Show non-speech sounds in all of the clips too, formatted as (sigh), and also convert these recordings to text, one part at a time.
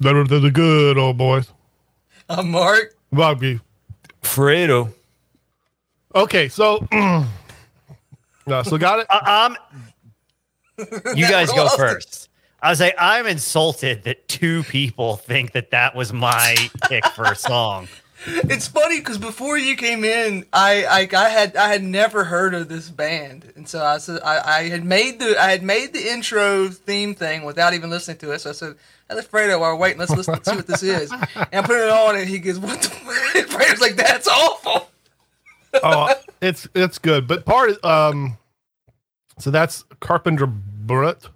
They're, they're the good old boys. I'm Mark. Bobby. Fredo. Okay, so (clears throat) no, so got it. I, am You guys go Lost (laughs) it. first. I was like, I'm insulted that two people think that that was my pick for a song. It's funny because before you came in, I, I I had I had never heard of this band, and so I said I, I had made the I had made the intro theme thing without even listening to it. So I said, "Hey, Fredo, while we're waiting, let's listen see what this is." And I put it on, and he goes, "What?" the (laughs) Fredo's like, "That's awful." oh, it's it's good, but part um, so that's Carpenter Brut.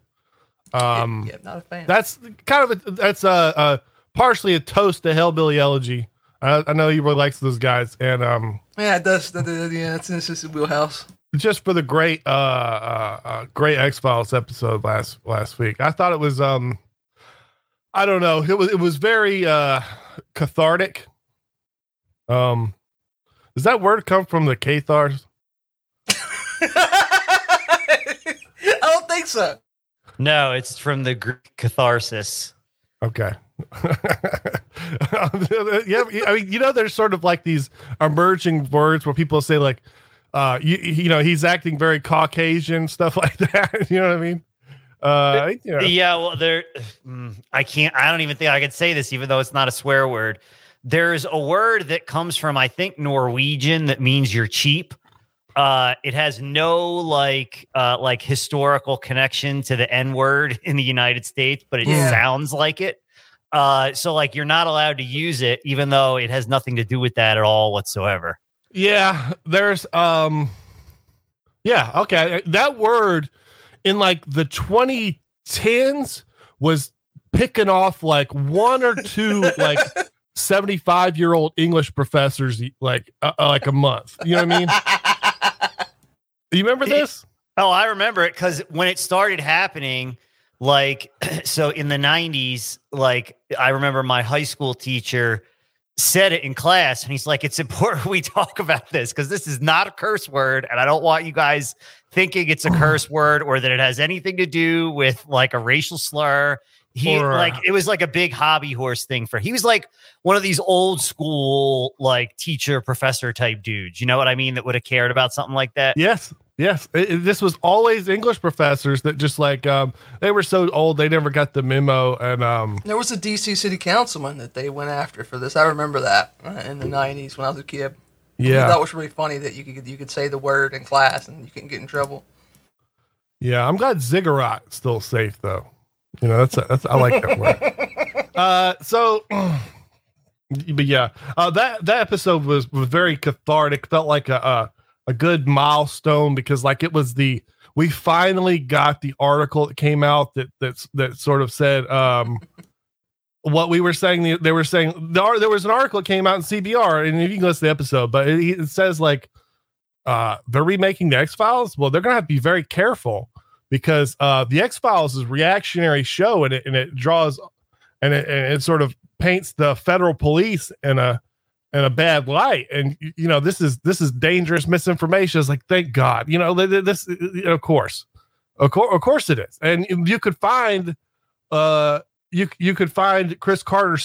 Um, yeah, not a fan. that's kind of a, that's a, a partially a toast to Hellbilly Elegy. I, I know he really likes those guys, and um, yeah, it does. that- that- Yeah, it's in his wheelhouse. just for the great uh, uh, uh great X Files episode last last week, I thought it was um, I don't know, it was it was very uh cathartic. Um, does that word come from the Cathars? (laughs) I don't think so. No, it's from the Greek catharsis. Okay. (laughs) yeah, I mean, you know, there's sort of like these emerging words where people say like, uh, you, you know, he's acting very Caucasian, stuff (laughs) like that. (laughs) you know what I mean? Uh, you know, Yeah, well, there. mm, I can't. I don't even think I could say this, even though it's not a swear word. There's a word that comes from, I think, Norwegian that means you're cheap. Uh, it has no like uh, like historical connection to the N word in the United States, but it Yeah. sounds like it. Uh, so like you're not allowed to use it, even though it has nothing to do with that at all whatsoever. yeah, there's, um, yeah, okay. That word in like the 2010s was picking off like one or two like (laughs) 75 year old English professors like uh, uh, like a month. You know what I mean? Do (laughs) you remember this? Oh, I remember it because when it started happening, like, (clears throat) so in the 90s, like, I remember my high school teacher said it in class, and he's like, It's important (laughs) we talk about this because this is not a curse word. And I don't want you guys thinking it's a (laughs) curse word or that it has anything to do with like a racial slur. He Or- like it was like a big hobby horse thing for he was like one of these old school like teacher professor type dudes. You know what I mean? That would have cared about something like that. Yes. Yes. It- it- this was always English professors that just like um they were so old they never got the memo and um There was a DC city councilman that they went after for this. I remember that uh, in the '90s when I was a kid. yeah. that was really funny that you could you could say the word in class and you couldn't get in trouble. Yeah, I'm glad Ziggurat's still safe though. You know, that's a, that's I like that word. (laughs) Uh, so, (clears throat) but yeah, uh, that that episode was was very cathartic. Felt like a a, a good milestone because like it was the we finally got the article that came out that that's that sort of said um (laughs) what we were saying. They- were saying there was an article that came out in CBR, and you can listen to the episode, but it, it says like uh they're remaking the X Files. Well, they're gonna have to be very careful because uh the X Files is reactionary show, and it and it draws and it, and it sort of paints the federal police in a in a bad light. And you know this is this is dangerous misinformation. It's like thank God, you know th- th- this of course, of course, of course it is. And you could find uh you you could find Chris Carter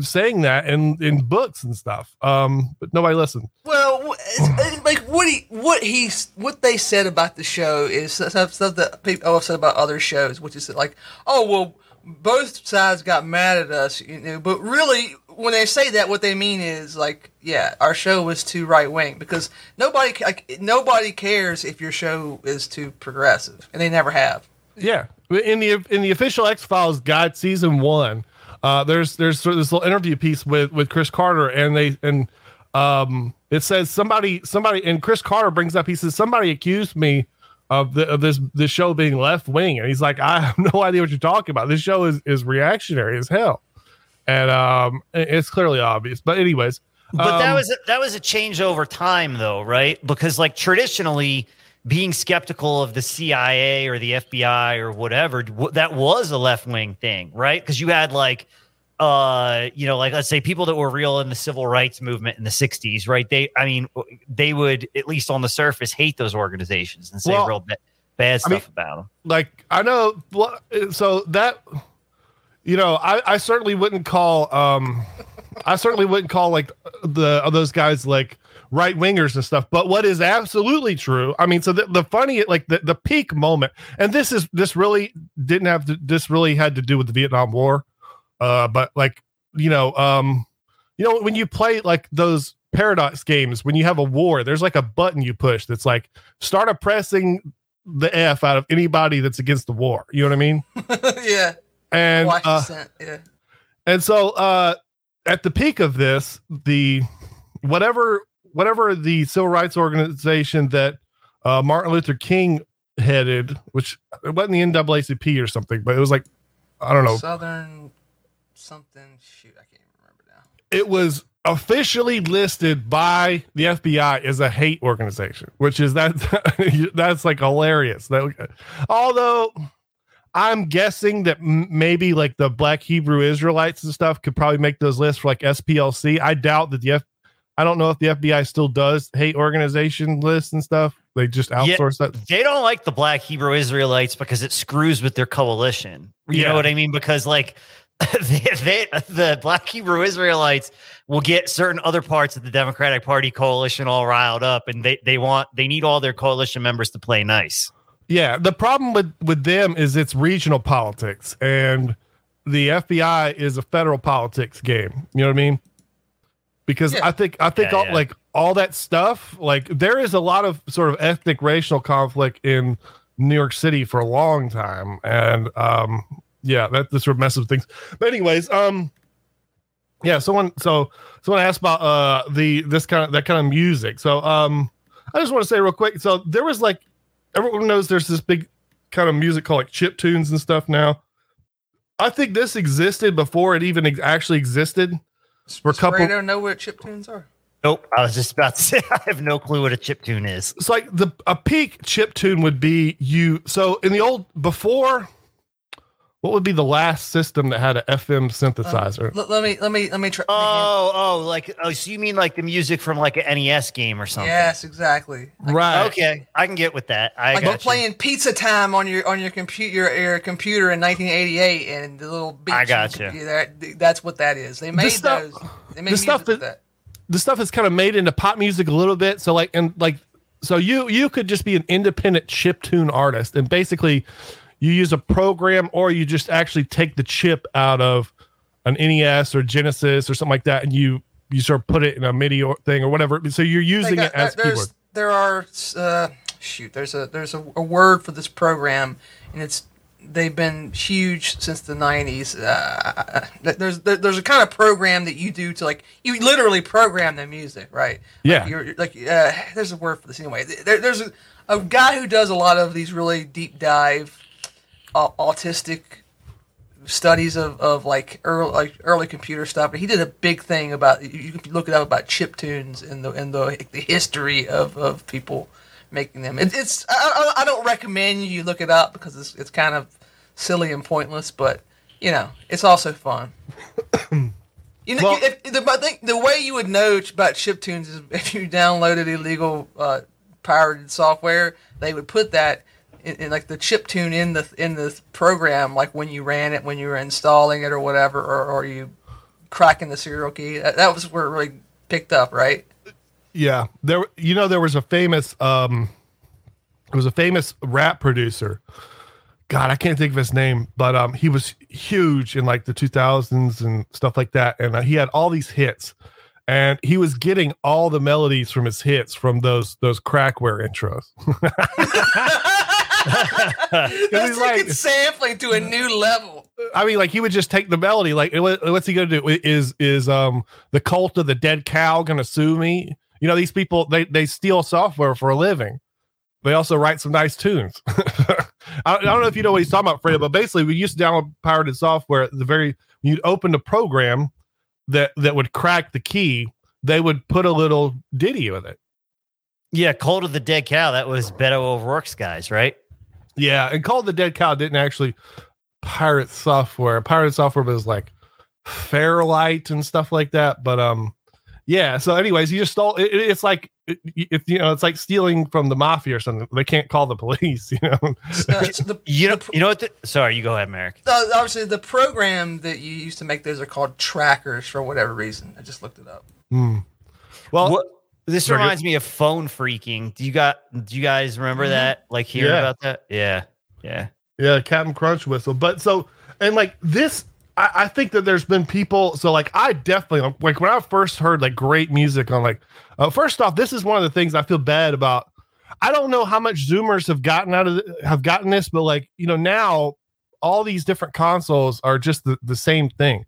saying that in in books and stuff. Um, but nobody listened. Well, like what he what he's what they said about the show is stuff, stuff that people have said about other shows, which is like, oh well, both sides got mad at us, you know. But really, when they say that, what they mean is like, yeah, our show was too right wing because nobody like nobody cares if your show is too progressive, and they never have. Yeah, in the in the official X Files guide, season one, uh, there's there's sort of this little interview piece with with Chris Carter, and they and um, it says somebody somebody and Chris Carter brings up he says somebody accused me of the of this this show being left wing, and he's like, I have (laughs) no idea what you're talking about. This show is is reactionary as hell, and um, it's clearly obvious. But anyways, But that um, was that was a change over time, though, right? Because like traditionally, being skeptical of the CIA or the FBI or whatever, that was a left wing thing, right? Because you had like uh, you know, like let's say people that were real in the civil rights movement in the '60s, right? They, I mean, they would at least on the surface hate those organizations and say Well, real ba- bad stuff I mean, about them. like I know well, so that you know I, I certainly wouldn't call um I certainly wouldn't call like the those guys like right wingers and stuff but what is absolutely true I mean so the, the funny like the, the peak moment and this is this really didn't have to this really had to do with the Vietnam War uh but like you know um you know when you play like those paradox games when you have a war there's like a button you push that's like start oppressing the f out of anybody that's against the war you know what i mean (laughs) yeah. And uh, Yeah. and so uh at the peak of this the whatever whatever the civil rights organization that uh martin luther king headed which it wasn't the naacp or something but it was like i don't know Southern something. Shoot, I can't even remember now. it was officially listed by the FBI as a hate organization, which is that (laughs) that's like hilarious. That although I'm guessing that m- maybe like the Black Hebrew Israelites and stuff could probably make those lists for like SPLC. I doubt that the F. I don't know if the FBI still does hate organization lists and stuff. They just Yeah. outsource that. They don't like the Black Hebrew Israelites because it screws with their coalition. You Yeah. know what I mean? Because like (laughs) they, they, the Black Hebrew Israelites will get certain other parts of the Democratic Party coalition all riled up, and they they want they need all their coalition members to play nice. Yeah, the problem with with them is it's regional politics, and the FBI is a federal politics game. You know what I mean? Because Yeah. I think I think Yeah, all, yeah. like all that stuff, like there is a lot of sort of ethnic racial conflict in New York City for a long time, and um, yeah, that this sort of messes with things. But anyways, um, yeah, someone so someone asked about uh the this kind of that kind of music. So um, I just want to say real quick. So there was like everyone knows there's this big kind of music called like chip tunes and stuff now. I think this existed before it even ex- actually existed. For a Does don't know what chip tunes are? Nope. I was just about to (laughs) say I have no clue what a chip tune is. it's like the a peak chip tune would be you. So in the old before, what would be the last system that had an FM synthesizer? Um, let, let me let me let me try. Oh, oh, like oh, so you mean like the music from like an NES game or something? yes, exactly. right. Okay, I can get with that. I Like got you. playing Pizza Time on your on your computer your, your computer in 1988, and the little beats. I got you gotcha. could- that- That's what that is. They made stuff- those. They made the stuff music with that- that. the stuff is kind of made into pop music a little bit. So like and like so you you could just be an independent chip tune artist and basically you use a program or you just actually take the chip out of an NES or Genesis or something like that and you you sort of put it in a MIDI or thing or whatever. So you're using got- it as there's- keyboard. There are uh, shoot. There's a there's a, a word for this program, and it's they've been huge since the 90s. Uh, there's there's a kind of program that you do to like you literally program the music, right? Yeah. Like, you're, you're- like uh, there's a word for this anyway. There, there's a, a guy who does a lot of these really deep dive au- autistic studies of, of like early like early computer stuff. But he did a big thing about you can look it up about chip tunes and the and the the history of, of people making them. It, it's I, I I don't recommend you look it up because it's it's kind of silly and pointless, but you know it's also fun. (coughs) You know, Well- if, the, I think the way you would know about chip tunes is if you downloaded illegal uh, pirated software, they would put that in, in like the chip tune in the in the program, like when you ran it, when you were installing it or whatever, or, or you cracking the serial key. That, that was where it really picked up, right? Yeah. There you know there was a famous um it was a famous rap producer. God, I can't think of his name, but um he was huge in like the 2000s and stuff like that and uh, he had all these hits. And he was getting all the melodies from his hits from those those crackware intros. (laughs) (laughs) That's he's like- sampling to a new level. I mean, like he would just take the melody. Like, what- what's he gonna do? Is is um the cult of the dead cow gonna sue me? You know, these people they they steal software for a living. They also write some nice tunes. (laughs) I, I don't know if you know what he's talking about, Fredo, but basically, we used to download pirated software. The very you'd open the program that that would crack the key. They would put a little ditty with it. Yeah, Cult of the Dead Cow. That was Beto O'Rourke's guys, right? Yeah, and Cult of the Dead Cow didn't actually pirate software. Pirate software was like Fairlight and stuff like that. But um, yeah. So, anyways, you just stole. It, it's like it, it, you know, it's like stealing from the mafia or something. They can't call the police. (laughs) You know. Uh, so the, (laughs) You know, you know what? The, sorry, you go ahead, Merrick. uh, obviously, the program that you used to make those are called trackers for whatever reason. I just looked it up. Hmm. Well, What, this reminds me of phone phreaking. Do you got? Do you guys remember Mhm. that? Like hearing Yeah. about that? Yeah, yeah. Yeah, Captain Crunch whistle. But so and like this, I, I think that there's been people. So like I definitely like when I first heard like great music on like uh, first off, this is one of the things I feel bad about. I don't know how much Zoomers have gotten out of th- have gotten this, but like you know now all these different consoles are just the, the same thing.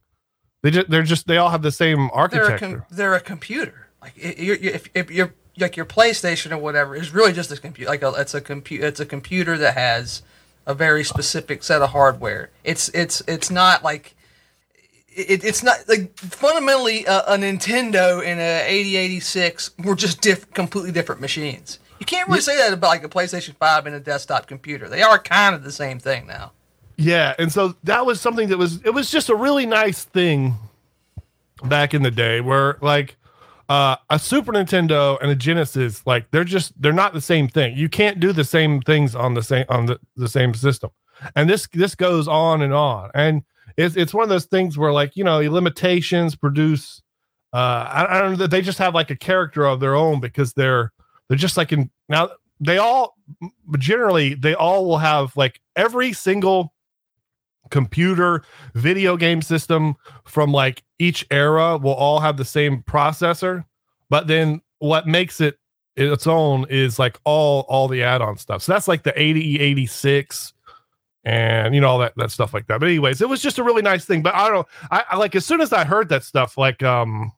They just they're just they all have the same They're a, architecture. com- they're a computer. Like if, if you're like your PlayStation or whatever is really just a computer. Like a, it's a computer. It's a computer that has a very specific set of hardware. It's it's it's not like it, it's not like fundamentally a, a Nintendo and a 8086 were just diff- completely different machines. You can't really say that about like a PlayStation 5 and a desktop computer. They are kind of the same thing now. Yeah, and so that was something that was it was just a really nice thing back in the day where like uh, a Super Nintendo and a Genesis like they're just they're not the same thing. You can't do the same things on the same on the, the same system. And this this goes on and on. And it's it's one of those things where like, you know, limitations produce uh I, I don't know they just have like a character of their own because they're they're just like in now they all generally they all will have like every single computer video game system from like each era will all have the same processor but then what makes it its own is like all all the add-on stuff. So that's like the 80 86 and you know all that that stuff like that. But anyways it was just a really nice thing. But i don't I, I like as soon as i heard that stuff like um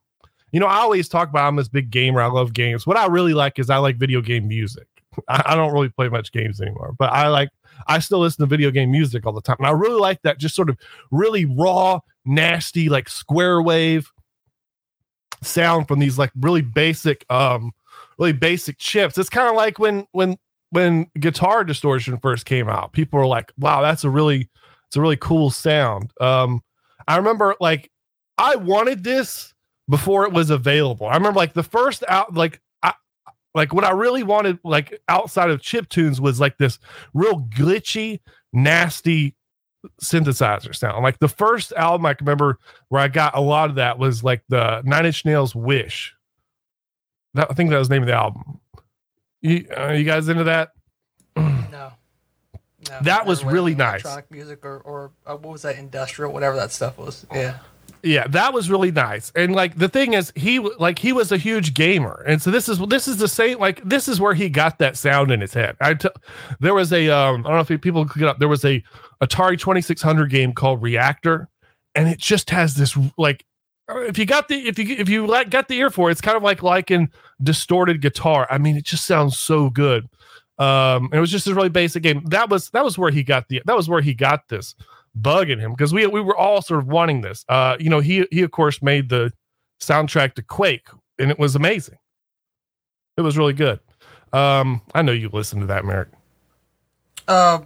you know i always talk about i'm this big gamer i love games. What i really like is i like video game music I, don't really play much games anymore but i like I still listen to video game music all the time. And I really like that just sort of really raw, nasty, like square wave sound from these like really basic, um, really basic chips. It's kind of like when when when guitar distortion first came out, people were like, wow, that's a really it's a really cool sound. Um, I remember like I wanted this before it was available. I remember like the first out like like what I really wanted like outside of chip tunes was like this real glitchy, nasty synthesizer sound. Like the first album I can remember where I got a lot of that was like the Nine Inch Nails Wish. That, I think that was the name of the album. You, uh, you guys into that? No. (clears throat) No, That was really nice. Electronic music or, or uh, what was that? Industrial, whatever that stuff was. Yeah. Yeah, that was really nice. And like the thing is, he like he was a huge gamer, and so this is this is the same. Like this is where he got that sound in his head. I t- there was a um I don't know if people could get up. There was a Atari Twenty Six Hundred game called Reactor, and it just has this like if you got the if you if you like got the ear for it, it's kind of like like in distorted guitar. I mean, it just sounds so good. Um, it was just a really basic game. That was that was where he got the that was where he got this bug in him because we we were all sort of wanting this. Uh, you know, he he of course made the soundtrack to Quake, and it was amazing. It was really good. Um, I know you listened to that, Merrick. Uh,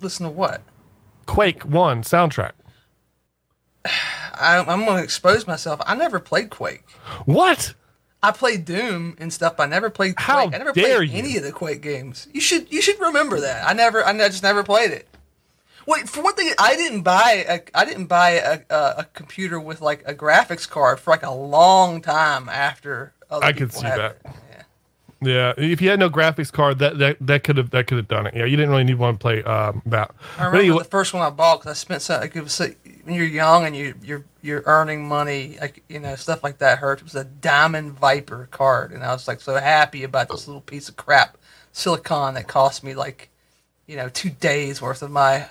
listen to what? Quake One soundtrack. I, (sighs) I'm going to expose myself. I never played Quake. What? I played Doom and stuff. But I never played Quake. How I never dare played you. any of the Quake games. You should you should remember that. I never I just never played it. Wait, for one thing, I didn't buy a I didn't buy a, a, a computer with like a graphics card for like a long time after. I could see that. Yeah. Yeah, if you had no graphics card, that that that could have that could have done it. Yeah, you didn't really need one to play um, that. I remember anyway- the first one I bought because I spent so like it was so, when you're young and you you're you're earning money like you know stuff like that hurts. It was a Diamond Viper card, and I was like so happy about this little piece of crap silicon that cost me like you know two days worth of my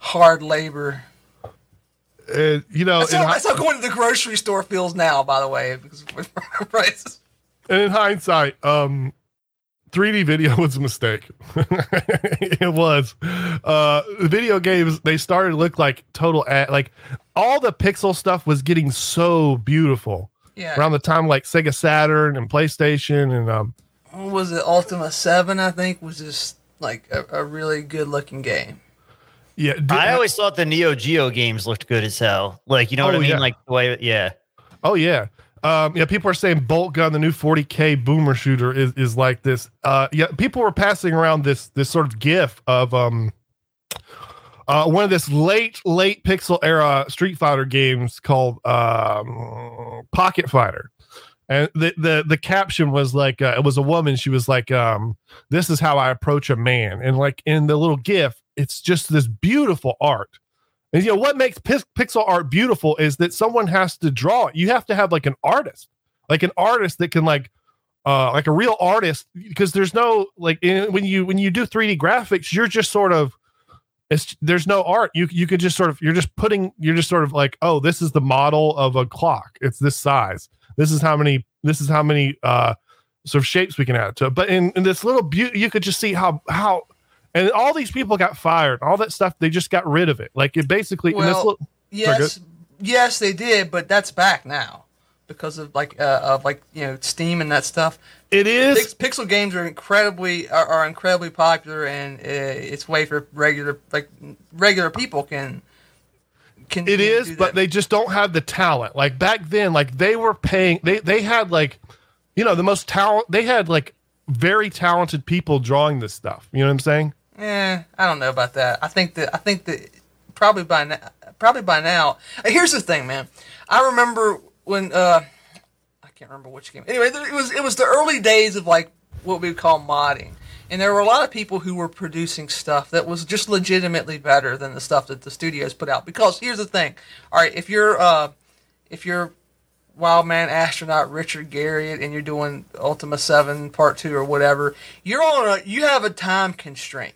hard labor. uh, you know, That's how, hi- that's how going to the grocery store feels now. By the way, because (laughs) prices. and in hindsight, um, 3D video (laughs) was a mistake. (laughs) it was. Uh, the video games they started to look like total ad, like all the pixel stuff was getting so beautiful Yeah. around the time like Sega Saturn and PlayStation and um, was it? Ultima Seven, I think, was just like a, a really good looking game. Yeah, d- I always thought the Neo Geo games looked good as hell. Like, you know what Oh, I mean? yeah. Like the way, yeah. Oh yeah. Um, yeah, people are saying Boltgun, the new 40k boomer shooter, is is like this. Uh, yeah, people were passing around this this sort of GIF of um, uh, one of this late late pixel era Street Fighter games called um, Pocket Fighter, and the the the caption was like uh, it was a woman. She was like, um, "This is how I approach a man," and like in the little GIF, it's just this beautiful art. And you know what makes pix- pixel art beautiful is that someone has to draw it. You have to have like an artist, like an artist that can like, uh, like a real artist, because there's no like in, when you when you do 3D graphics, you're just sort of it's there's no art. You you could just sort of you're just putting you're just sort of like oh this is the model of a clock. It's this size. This is how many this is how many uh sort of shapes we can add to it. But in, in this little beauty, you could just see how how and all these people got fired. All that stuff they just got rid of it. Like it basically Well, little, Yes, yes, they did, but that's back now because of like uh, of like you know Steam and that stuff. it is Pixel games are incredibly are, are incredibly popular, and uh, it's way for regular like regular people can. Can It is, but they just don't have the talent. Like back then, like they were paying. They they had like, you know, the most talent. They had like very talented people drawing this stuff. You know what I'm saying? Eh, I don't know about that. I think that I think that probably by now, probably by now. Here's the thing, man. I remember when uh, I can't remember which game. Anyway, it was it was the early days of like what we would call modding, and there were a lot of people who were producing stuff that was just legitimately better than the stuff that the studios put out. Because here's the thing. All right, if you're uh, if you're Wild Man astronaut Richard Garriott and you're doing Ultima 7 part 2 or whatever, you're on a you have a time constraint.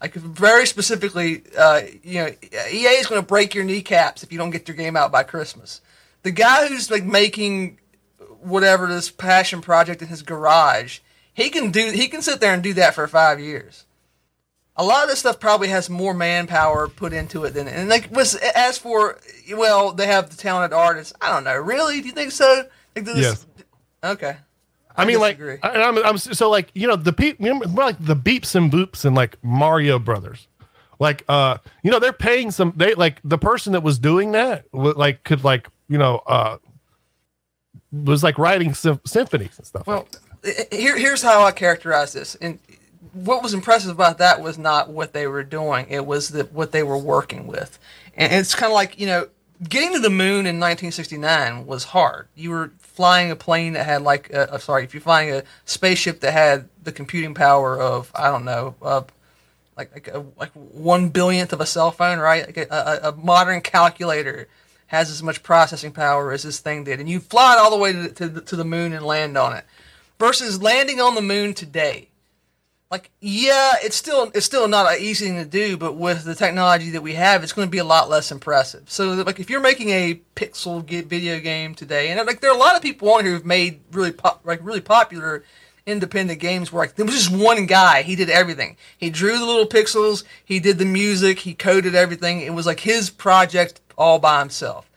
Like very specifically, uh, you know, EA is going to break your kneecaps if you don't get your game out by Christmas. The guy who's like making whatever this passion project in his garage, he can do he can sit there and do that for 5 years. A lot of this stuff probably has more manpower put into it than and like was as for well, they have the talented artists. I don't know. Really? Do you think so? Like this, Yes. Okay. I, mean, disagree. like, I, I'm, I'm so like, you know, the you know, like the beeps and boops and like Mario Brothers, like, uh, you know, they're paying some. They like the person that was doing that, like, could like, you know, uh, was like writing sym- symphonies and stuff. Well, i- here, here's how I characterize this. And what was impressive about that was not what they were doing; it was the, what they were working with. And it's kind of like you know, getting to the moon in 1969 was hard. You were flying a plane that had like, a, sorry, if you're flying a spaceship that had the computing power of I don't know, uh, like like a, like one billionth of a cell phone, right? Like a, a, a modern calculator has as much processing power as this thing did, and you fly it all the way to to to the moon and land on it. Versus landing on the moon today, like yeah, it's still it's still not an easy thing to do, but with the technology that we have, it's going to be a lot less impressive. So like if you're making a pixel video game today, and like there are a lot of people on here who've made really pop, like really popular independent games where like there was just one guy he did everything. He drew the little pixels he did the music he coded everything. It was like his project all by himself.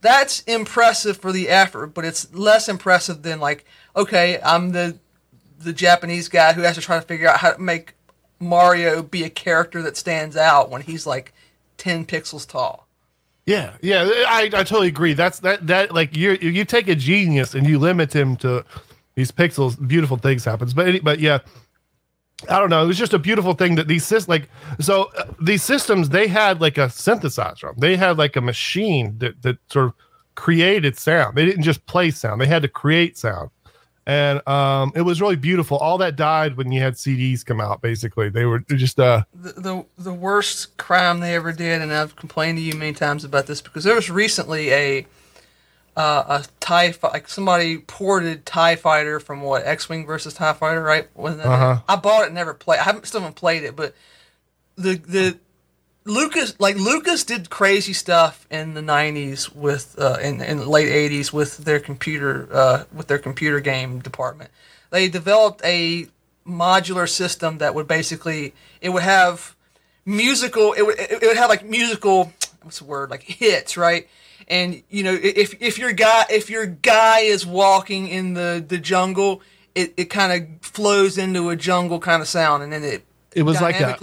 That's impressive for the effort but it's less impressive than like okay i'm the the japanese guy who has to try to figure out how to make mario be a character that stands out when he's like 10 pixels tall Yeah, yeah, I, I totally agree. That's that that like you you take a genius and you limit him to these pixels, beautiful things happens. But but yeah, I don't know. It was just a beautiful thing that these systems like so uh, these systems they had like a synthesizer. They had like a machine that that sort of created sound. They didn't just play sound. They had to create sound. And um, it was really beautiful. All that died when you had CDs come out. Basically, they were just uh, the, the the worst crime they ever did, and I've complained to you many times about this because there was recently a uh, a Tie like somebody ported Tie Fighter from what X Wing versus Tie Fighter, right? Wasn't that? Uh-huh. I bought it, and never played. I haven't still haven't played it, but the the Lucas like Lucas did crazy stuff in the '90s with uh, in in the late '80s with their computer uh, with their computer game department. They developed a modular system that would basically it would have musical it would it would have like musical what's the word like hits right and you know if if your guy if your guy is walking in the the jungle it, it kind of flows into a jungle kind of sound and then it it was like a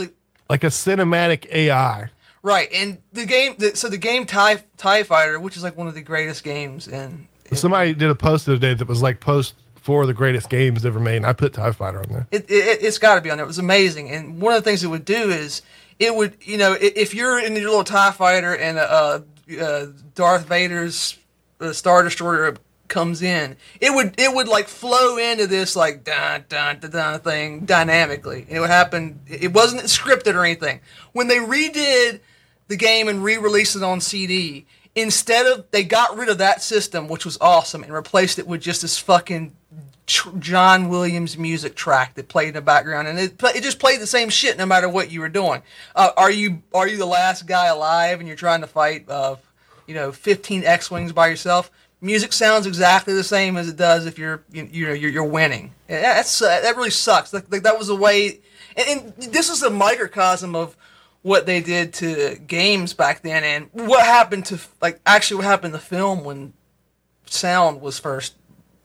like a cinematic AI. Right, and the game. The, so the game Tie Tie Fighter, which is like one of the greatest games in. in Somebody did a post the other day that was like post four of the greatest games ever made. And I put Tie Fighter on there. it, it it's got to be on there. It was amazing, and one of the things it would do is it would you know if you're in your little Tie Fighter and uh, uh, Darth Vader's uh, Star Destroyer comes in, it would it would like flow into this like dun dun dun, dun thing dynamically, and it would happen. It wasn't scripted or anything. When they redid the game and re-released it on CD, instead of they got rid of that system, which was awesome, and replaced it with just this fucking John Williams music track that played in the background, and it it just played the same shit no matter what you were doing. Uh, are you are you the last guy alive and you're trying to fight, uh, you know, 15 X-wings by yourself? Music sounds exactly the same as it does if you're you, know you're, you're winning. That's uh, that really sucks. Like, like that was the way, and, and this is a microcosm of what they did to games back then, and what happened to like actually what happened to film when sound was first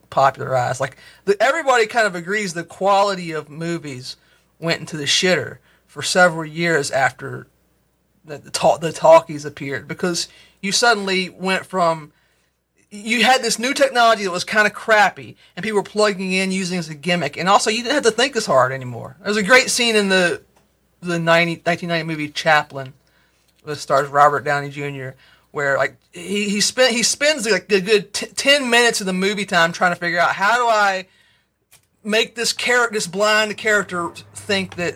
popularized. Like the, everybody kind of agrees the quality of movies went into the shitter for several years after the the, ta- the talkies appeared because you suddenly went from you had this new technology that was kind of crappy and people were plugging in using it as a gimmick and also you didn't have to think as hard anymore. There's a great scene in the the 90, 1990 movie Chaplin that stars Robert Downey Jr. Where like he he spent he spends like a good t- ten minutes of the movie time trying to figure out how do I make this character this blind character think that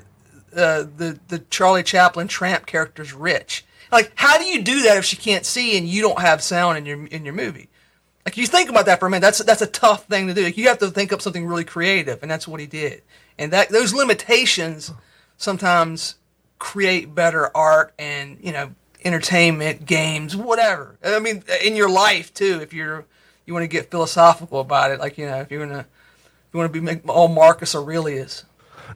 uh, the the Charlie Chaplin tramp character's rich. Like how do you do that if she can't see and you don't have sound in your in your movie? Like you think about that for a minute. That's that's a tough thing to do. Like, you have to think up something really creative, and that's what he did. And that those limitations sometimes create better art and you know entertainment, games, whatever. I mean, in your life too. If you're you want to get philosophical about it, like you know, if you're gonna if you want to be all Marcus Aurelius.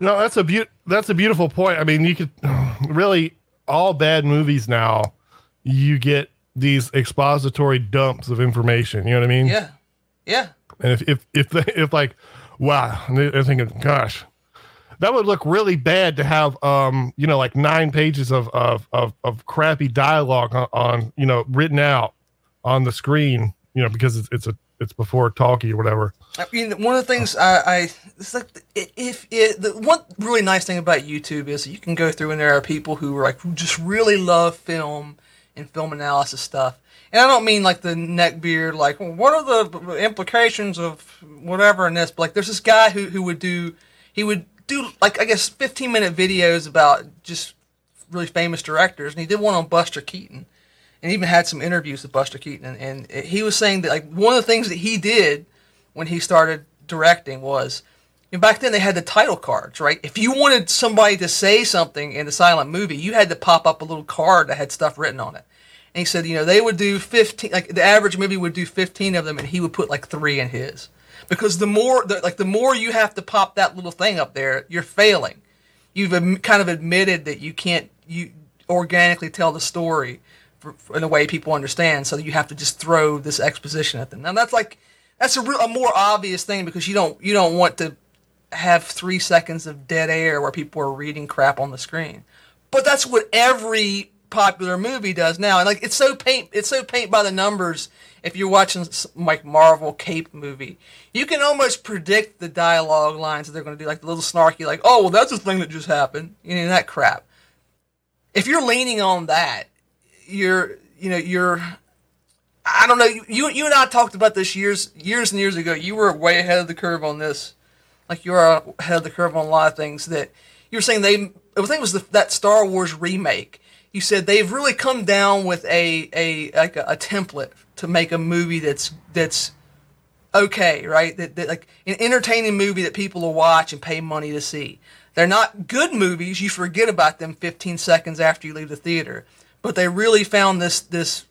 No, that's a beau- that's a beautiful point. I mean, you could (sighs) really all bad movies now. You get these expository dumps of information. You know what I mean? Yeah, yeah. And if if if they, (laughs) if like, wow, they're thinking, gosh, that would look really bad to have um you know like nine pages of of of, of crappy dialogue on, on you know written out on the screen. You know because it's it's a it's before talkie or whatever. I mean, one of the things I, I it's like if it, the one really nice thing about YouTube is you can go through and there are people who are like who just really love film and film analysis stuff. And I don't mean like the neck beard, like what are the implications of whatever in this. But like, there's this guy who who would do he would do like I guess 15 minute videos about just really famous directors, and he did one on Buster Keaton and even had some interviews with Buster Keaton, and, and he was saying that like one of the things that he did when he started directing was, know, back then they had the title cards, right? If you wanted somebody to say something in the silent movie, you had to pop up a little card that had stuff written on it. And he said, you know, they would do fifteen, like the average movie would do fifteen of them, and he would put like three in his, because the more, the, like the more you have to pop that little thing up there, you're failing. You've kind of admitted that you can't you organically tell the story for, for- in a way people understand. So you have to just throw this exposition at them. Now that's like that's a, real, a more obvious thing because you don't you don't want to have three seconds of dead air where people are reading crap on the screen. But that's what every popular movie does now, and like it's so paint it's so paint by the numbers. If you're watching like Marvel Cape movie, you can almost predict the dialogue lines that they're going to do, like the little snarky, like "Oh, well, that's a thing that just happened," you know that crap. If you're leaning on that, you're you know you're I don't know you you and I talked about this years years and years ago. You were way ahead of the curve on this. Like you are ahead uh, of the curve on a lot of things that you were saying they I think it was the, that Star Wars remake. You said they've really come down with a a like a, a template to make a movie that's that's okay, right? That, that like an entertaining movie that people will watch and pay money to see. They're not good movies. You forget about them 15 seconds after you leave the theater. But they really found this this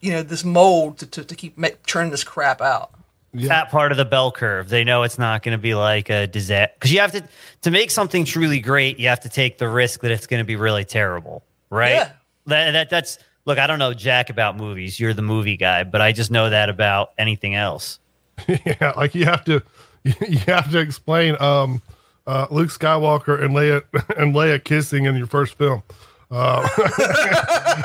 you know this mold to to, to keep make, churning this crap out. That part of the bell curve. They know it's not going to be like a disaster because you have to to make something truly great. You have to take the risk that it's going to be really terrible, right? Yeah. That, that that's look. I don't know jack about movies. You're the movie guy, but I just know that about anything else. (laughs) yeah, like you have to (laughs) you have to explain um uh Luke Skywalker and Leia (laughs) and Leia kissing in your first film. Uh,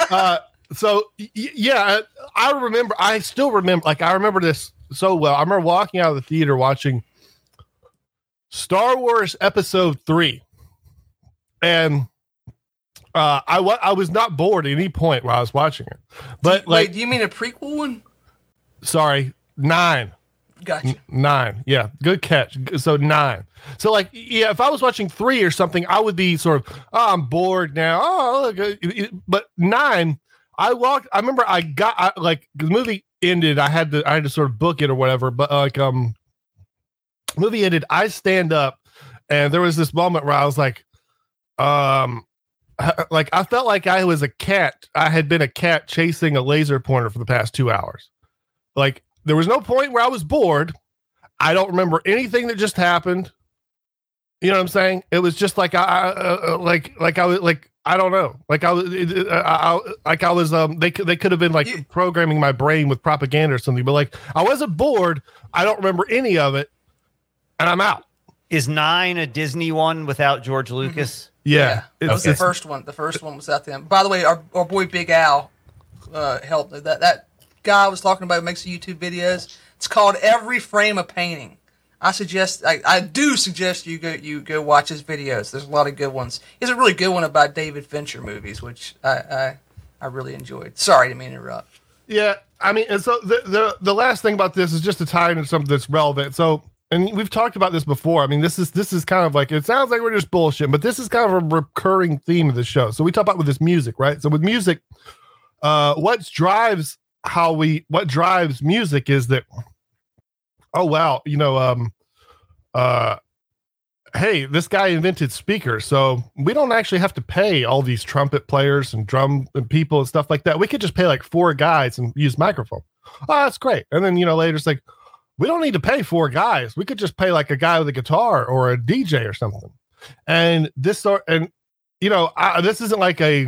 uh, so y- yeah, I remember. I still remember. Like I remember this so well. I remember walking out of the theater watching Star Wars Episode Three, and uh, I wa- I was not bored at any point while I was watching it. But like, Wait, do you mean a prequel one? sorry, nine. Gotcha. Nine. Yeah. Good catch. So nine. So like, yeah, if I was watching three or something, I would be sort of, oh, I'm bored now. Oh, look, uh, but nine, I walked, I remember I got I, like the movie ended. I had to, I had to sort of book it or whatever, but like, um, movie ended. I stand up and there was this moment where I was like, um, like I felt like I was a cat. I had been a cat chasing a laser pointer for the past two hours. Like there was no point where I was bored. I don't remember anything that just happened. You know what I'm saying? It was just like I, I uh, uh, like like I was like I don't know. Like I was it, it- I, I, like I was um they could they could have been like You- programming my brain with propaganda or something, but like I wasn't bored. I don't remember any of it, and I'm out. Is nine a Disney one without George Mm-hmm. Lucas? Yeah, that was it's, the first one. The first one was out them. By the way, our, our boy Big Al uh, helped. That that guy I was talking about who makes YouTube videos. It's called Every Frame a Painting. I suggest, I, I do suggest you go you go watch his videos. There's a lot of good ones. He's a really good one about David Fincher movies, which I I, I really enjoyed. Sorry to interrupt. Yeah, I mean, and so the, the the last thing about this is just to tie into something that's relevant. So, and we've talked about this before. I mean, this is this is kind of like it sounds like we're just bullshit, but this is kind of a recurring theme of the show. So we talk about with this music, right? So with music, uh, what drives how we what drives music is that, oh wow, you know, um, uh, hey, this guy invented speakers, so we don't actually have to pay all these trumpet players and drum and people and stuff like that. We could just pay like four guys and use microphone. Oh, that's great. And then you know later it's like we don't need to pay four guys. We could just pay like a guy with a guitar or a DJ or something. And this sort and you know I, this isn't like a.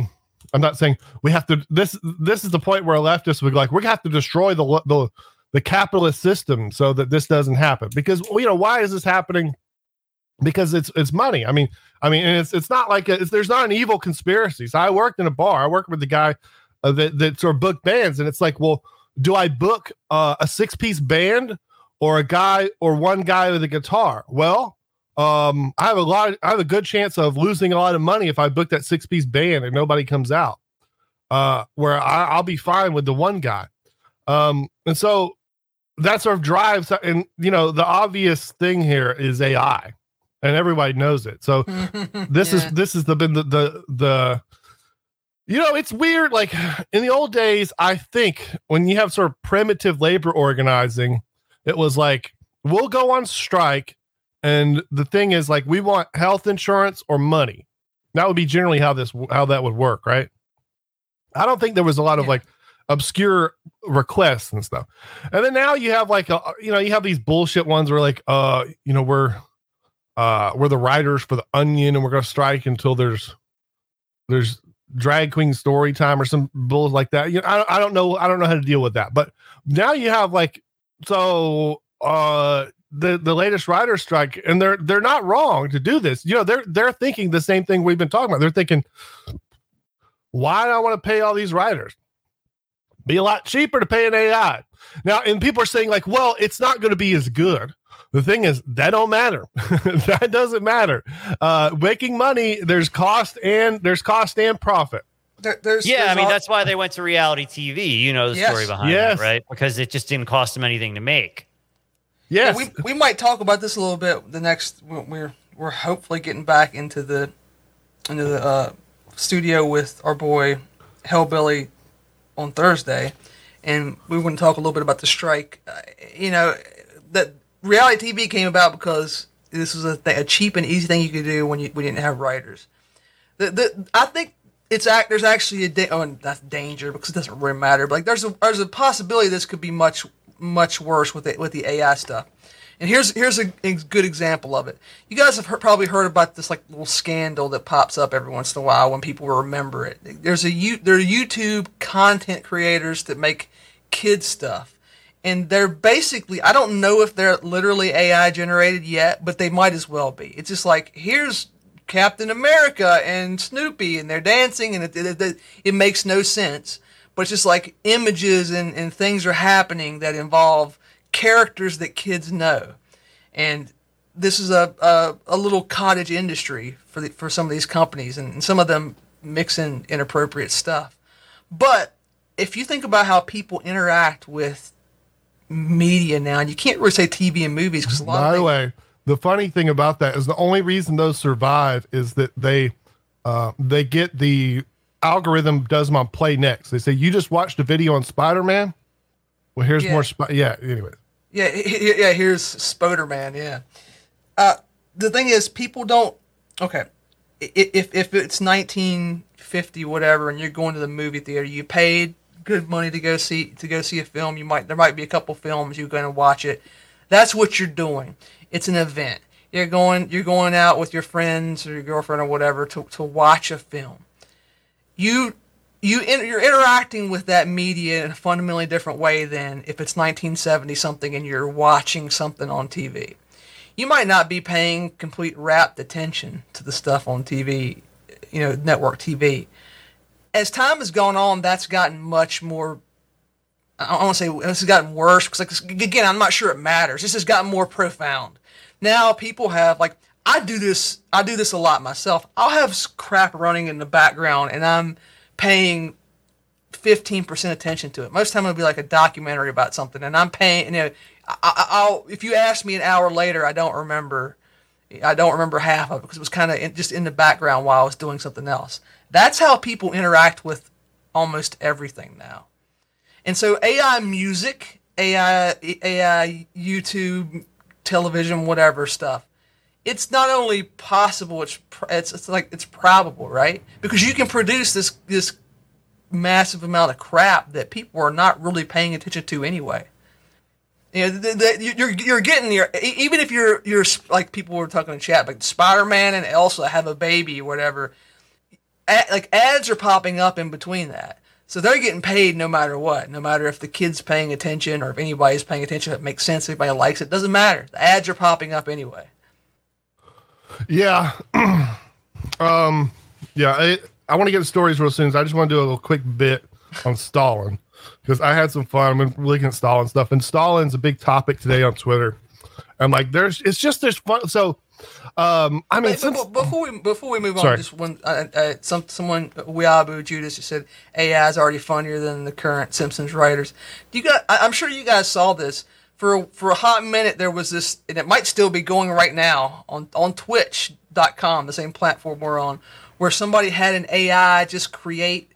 I'm not saying we have to. This this is the point where a leftist would be like we have to destroy the the the capitalist system so that this doesn't happen. Because you know why is this happening? Because it's it's money. I mean i mean it's it's not like a, it's, there's not an evil conspiracy. So i worked in a bar. I worked with the guy uh, that that sort of booked bands. And it's like well do i book uh, a six piece band or a guy or one guy with a guitar? Well um i have a lot i have a good chance of losing a lot of money if i book that six piece band and nobody comes out. Uh where I, i'll be fine with the one guy. Um and so that sort of drives and you know the obvious thing here is ai and everybody knows it so (laughs) this Yeah. is this is the been the, the the you know it's weird like in the old days i think when you have sort of primitive labor organizing it was like we'll go on strike and the thing is like we want health insurance or money that would be generally how this how that would work right i don't think there was a lot of Yeah. like obscure requests and stuff. And then now you have like a, you know you have these bullshit ones where like uh you know we're uh we're the writers for the onion and we're gonna strike until there's there's drag queen story time or some bulls like that. You know I, I don't know i don't know how to deal with that. But now you have like so uh the the latest writer strike and they're they're not wrong to do this. You know they're they're thinking the same thing we've been talking about. They're thinking why do i want to pay all these writers be a lot cheaper to pay an ai now and people are saying like well it's not going to be as good the thing is that don't matter (laughs) that doesn't matter uh making money there's cost and there's cost and profit There, there's Yeah, I mean al- that's why they went to reality TV. You know the Yes. story behind Yes. that, right? Because it just didn't cost them anything to make. yes we we might talk about this a little bit. The next we're we're hopefully getting back into the into the uh, studio with our boy Hellbilly on Thursday, and we want to talk a little bit about the strike. Uh, you know, that reality TV came about because this was a, th- a cheap and easy thing you could do when you we didn't have writers. The, the I think it's act there's actually a da- oh, that's danger because it doesn't really matter. But like there's a there's a possibility this could be much much worse with the, with the AI stuff. And here's here's a, a good example of it. You guys have heard, probably heard about this like little scandal that pops up every once in a while when people remember it. There's a there are YouTube content creators that make kid stuff, and they're basically I don't know if they're literally AI generated yet, but they might as well be. It's just like here's Captain America and Snoopy, and they're dancing, and it, it, it, it makes no sense. But it's just like images and, and things are happening that involve characters that kids know. And this is a, a, a little cottage industry for the, for some of these companies, and, and some of them mix in inappropriate stuff. But if you think about how people interact with media now, and you can't really say TV and movies because a lot By of the way, the funny thing about that is the only reason those survive is that they uh, they get the algorithm does them on play next. They say you just watched a video on Spider Man. Well, here's Yeah. more. Spi- yeah. Anyway, Yeah, yeah. Here's Spoderman. Yeah. Uh, the thing is, people don't. Okay, if if it's 1950 whatever, and you're going to the movie theater, you paid good money to go see to go see a film. You might there might be a couple films you're going to watch it. That's what you're doing. It's an event. You're going you're going out with your friends or your girlfriend or whatever to to watch a film. You you you're interacting with that media in a fundamentally different way than if it's 1970 something and you're watching something on TV. You might not be paying complete rapt attention to the stuff on TV, you know, network TV. As time has gone on, that's gotten much more. I want to say this has gotten worse because, like, again, I'm not sure it matters. This has gotten more profound. Now people have like I do this. I do this a lot myself. I'll have crap running in the background, and I'm paying 15% attention to it. Most of the time it'll be like a documentary about something and I'm paying, you know, I, I, I'll, if you ask me an hour later, I don't remember, I don't remember half of it because it was kind of just in the background while I was doing something else. That's how people interact with almost everything now. And so AI music, AI, AI, YouTube, television, whatever stuff, it's not only possible, it's, it's, it's like, it's probable, right? Because you can produce this, this massive amount of crap that people are not really paying attention to anyway. You know, the, the, you're you're getting your even if you're you're like people were talking in chat, like Spider Man and Elsa have a baby whatever. A, like ads are popping up in between that, so they're getting paid no matter what, no matter if the kid's paying attention or if anybody's paying attention. If it makes sense, if anybody likes it, doesn't matter. The ads are popping up anyway. Yeah, (clears throat) um, yeah. I, I want to get to stories real soon. So I just want to do a little quick bit on Stalin because I had some fun. I've been looking at Stalin stuff, and Stalin's a big topic today on Twitter. And like, there's it's just there's fun. So, um, I mean, since, before we before we move Sorry. on, just one uh, uh, some someone Weabu Judas just said AI is already funnier than the current Simpsons writers. Do you got? I, I'm sure you guys saw this for for a hot minute. There was this, and it might still be going right now on on Twitch.com, the same platform we're on, where somebody had an AI just create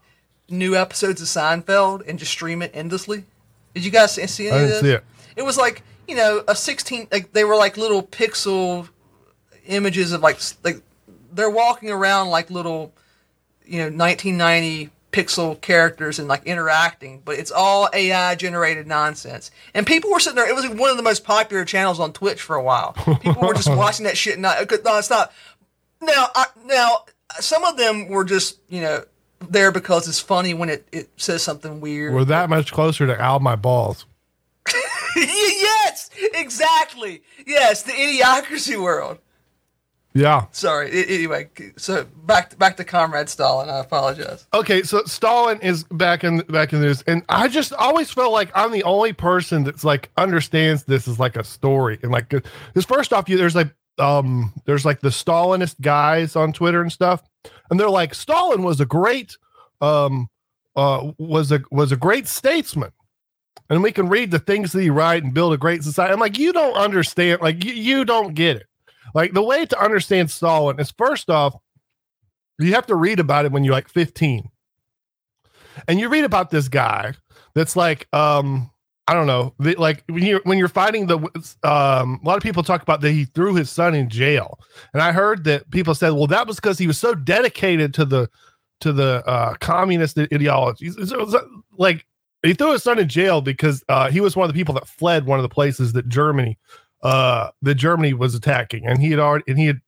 new episodes of Seinfeld and just stream it endlessly. Did you guys see any I of didn't this? see it. It was like you know a 16 like they were like little pixel images of like like they're walking around like little you know 1990 pixel characters and like interacting but it's all ai generated nonsense. And people were sitting there it was one of the most popular channels on twitch for a while. People were just (laughs) watching that shit not no it's not. Now I, now some of them were just you know there because it's funny when it, it says something weird. We're that much closer to Al my balls. (laughs) yes exactly. Yes the idiocracy world Yeah. sorry anyway so back back to comrade stalin i apologize Okay, so Stalin is back in back in the news, and I just always felt like I'm the only person that's like understands this as like a story, and like because first off, you there's like um there's like the Stalinist guys on Twitter and stuff, and they're like Stalin was a great um uh was a was a great statesman, and we can read the things that he write and build a great society. I'm like you don't understand, like you, you don't get it. Like the way to understand Stalin is first off you have to read about it when you're like 15 and you read about this guy that's like um i don't know the, like when you're when you're fighting the um a lot of people talk about that he threw his son in jail. And i heard that people said well that was because he was so dedicated to the to the uh communist ideology. Like he threw his son in jail because uh he was one of the people that fled one of the places that germany uh that germany was attacking. And he had already and he had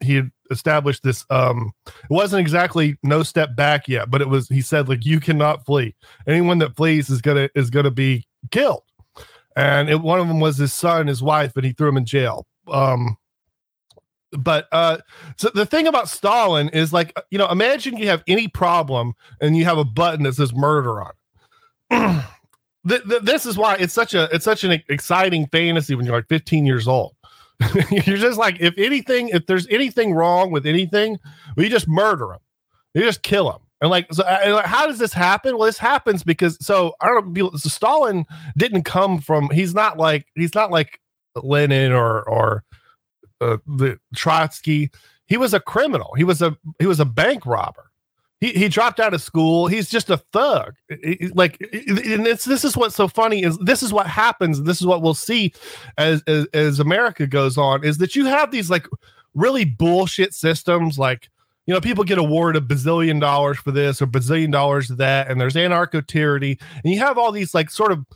he had established this um it wasn't exactly no step back yet but it was he said like you cannot flee. Anyone that flees is gonna is gonna be killed. And it, one of them was his son his wife and he threw him in jail. Um but uh so the thing about Stalin is like you know imagine you have any problem and you have a button that says murder on it. (clears throat) th- th- this is why it's such a it's such an exciting fantasy when you're like 15 years old. (laughs) you're just like if anything if there's anything wrong with anything, we just murder them. You just kill them. And like, so and like, how does this happen? Well, this happens because so I don't know. So Stalin didn't come from. He's not like he's not like Lenin or or uh, the Trotsky. He was a criminal. He was a he was a bank robber. He he dropped out of school. He's just a thug. like, and it's this is what's so funny is this is what happens. This is what we'll see as, as as America goes on. Is that you have these like really bullshit systems like you know, people get awarded a bazillion dollars for this or bazillion dollars that, and there's anarcho tyranny, and you have all these like sort of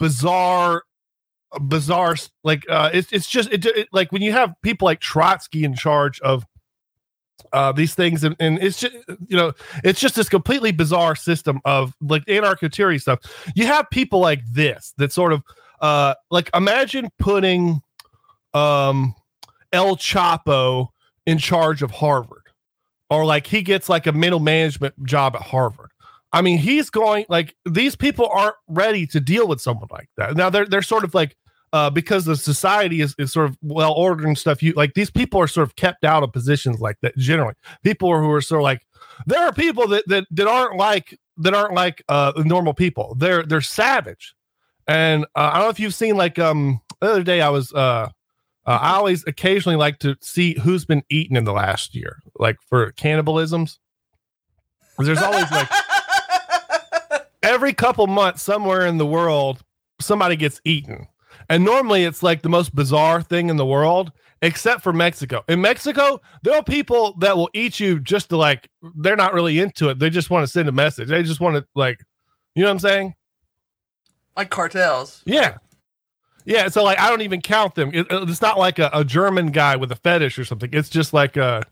bizarre bizarre like uh it's it's just it, it, like when you have people like Trotsky in charge of uh these things and, and it's just you know it's just this completely bizarre system of like anarcho tyranny stuff you have people like this that sort of uh like imagine putting um El Chapo in charge of Harvard or like he gets like a mental management job at Harvard I mean, he's going like these people aren't ready to deal with someone like that. Now they're they're sort of like uh, because the society is, is sort of well ordered and stuff. You like these people are sort of kept out of positions like that. Generally, people who are sort of like there are people that that that aren't like that aren't like uh normal people. They're they're savage. And uh, I don't know if you've seen like um the other day I was uh, uh I always occasionally like to see who's been eaten in the last year, like for cannibalisms. There's always like (laughs) every couple months somewhere in the world somebody gets eaten and normally it's like the most bizarre thing in the world except for mexico. In mexico there are people that will eat you just to like they're not really into it. They just want to send a message. They just want to like you know what i'm saying? Like cartels. Yeah. Yeah so like i don't even count them. It, uh, it's not like a, a german guy with a fetish or something. It's just like a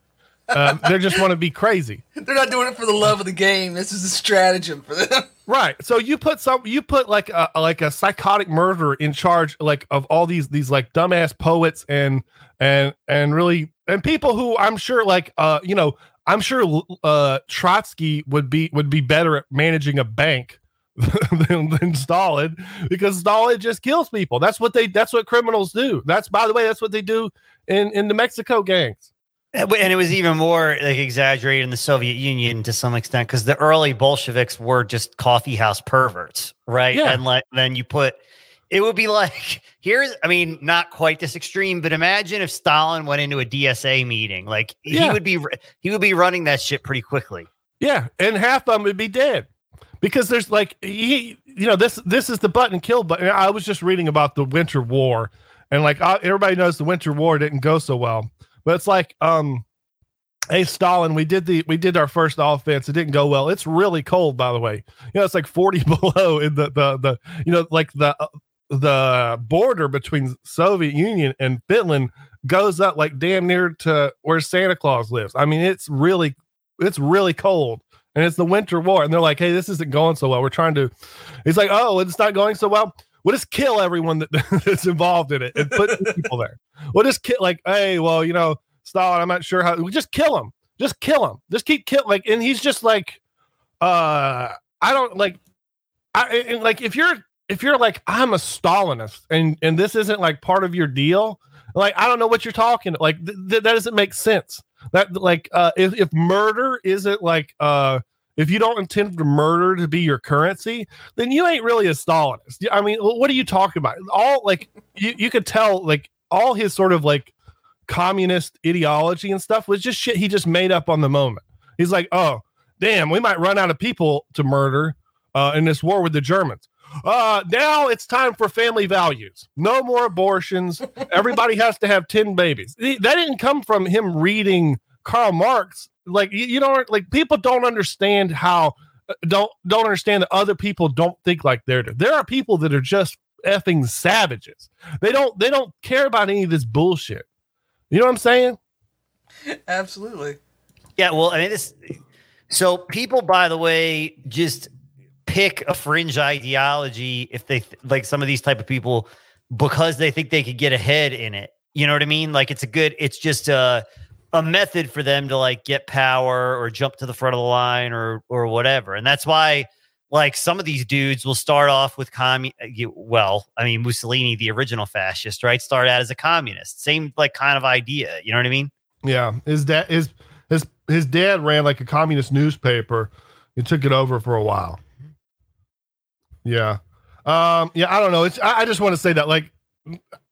uh, they just want to be crazy. (laughs) They're not doing it for the love of the game. This is a stratagem for them. (laughs) Right. So you put some, you put like a like a psychotic murderer in charge, like of all these these like dumbass poets and and and really and people who I'm sure like uh you know I'm sure uh Trotsky would be would be better at managing a bank (laughs) than, than Stalin because Stalin just kills people. That's what they. That's what criminals do. That's by the way, that's what they do in in the Mexico gangs. Uh, and it was even more like exaggerated in the Soviet Union to some extent because the early Bolsheviks were just coffee house perverts, right? Yeah. And like then you put it would be (laughs) like here's I mean not quite this extreme, but imagine if Stalin went into a DSA meeting, like yeah. he would be he would be running that shit pretty quickly. Yeah, and half of them would be dead because there's like he you know this this is the button kill button. I was just reading about the Winter War, and like uh, everybody knows the Winter War didn't go so well but it's like, um, hey Stalin, we did the we did our first offense. It didn't go well. It's really cold, by the way. You know, it's like 40 (laughs) below in the the the you know, like the uh, the border between Soviet Union and Finland goes up like damn near to where Santa Claus lives. I mean, it's really it's really cold. And it's the winter war. And they're like, hey, this isn't going so well. We're trying to he's like, oh, it's not going so well. We'll just kill everyone that, (laughs) that's involved in it and put people there. We'll just kill like, hey, well, you know, Stalin, I'm not sure how we just kill him. Just kill him. Just keep kill like and he's just like uh I don't like I like if you're if you're like I'm a Stalinist and and this isn't like part of your deal, like I don't know what you're talking like th- th- that doesn't make sense. That like uh if, if murder isn't like uh if you don't intend to murder to be your currency, then you ain't really a Stalinist. I mean, what are you talking about? All like you, you could tell like all his sort of like communist ideology and stuff was just shit he just made up on the moment. He's like, oh, damn, we might run out of people to murder uh, in this war with the Germans. Uh, now it's time for family values. No more abortions. (laughs) Everybody has to have 10 babies. That didn't come from him reading Karl Marx like you, you don't like people don't understand how uh, don't don't understand that other people don't think like they're there are people that are just effing savages. They don't they don't care about any of this bullshit. You know what i'm saying? Absolutely. Yeah well i mean this so people by the way just pick a fringe ideology if they like some of these type of people because they think they could get ahead in it. You know what I mean? Like it's a good. It's just a a method for them to like get power or jump to the front of the line or or whatever. And that's why like some of these dudes will start off with commun. Well, I mean Mussolini, the original fascist, right? Start out as a communist. Same like kind of idea. You know what I mean? Yeah, his dad his his his dad ran like a communist newspaper. He took it over for a while. Yeah, um, yeah. I don't know. It's I, I just want to say that like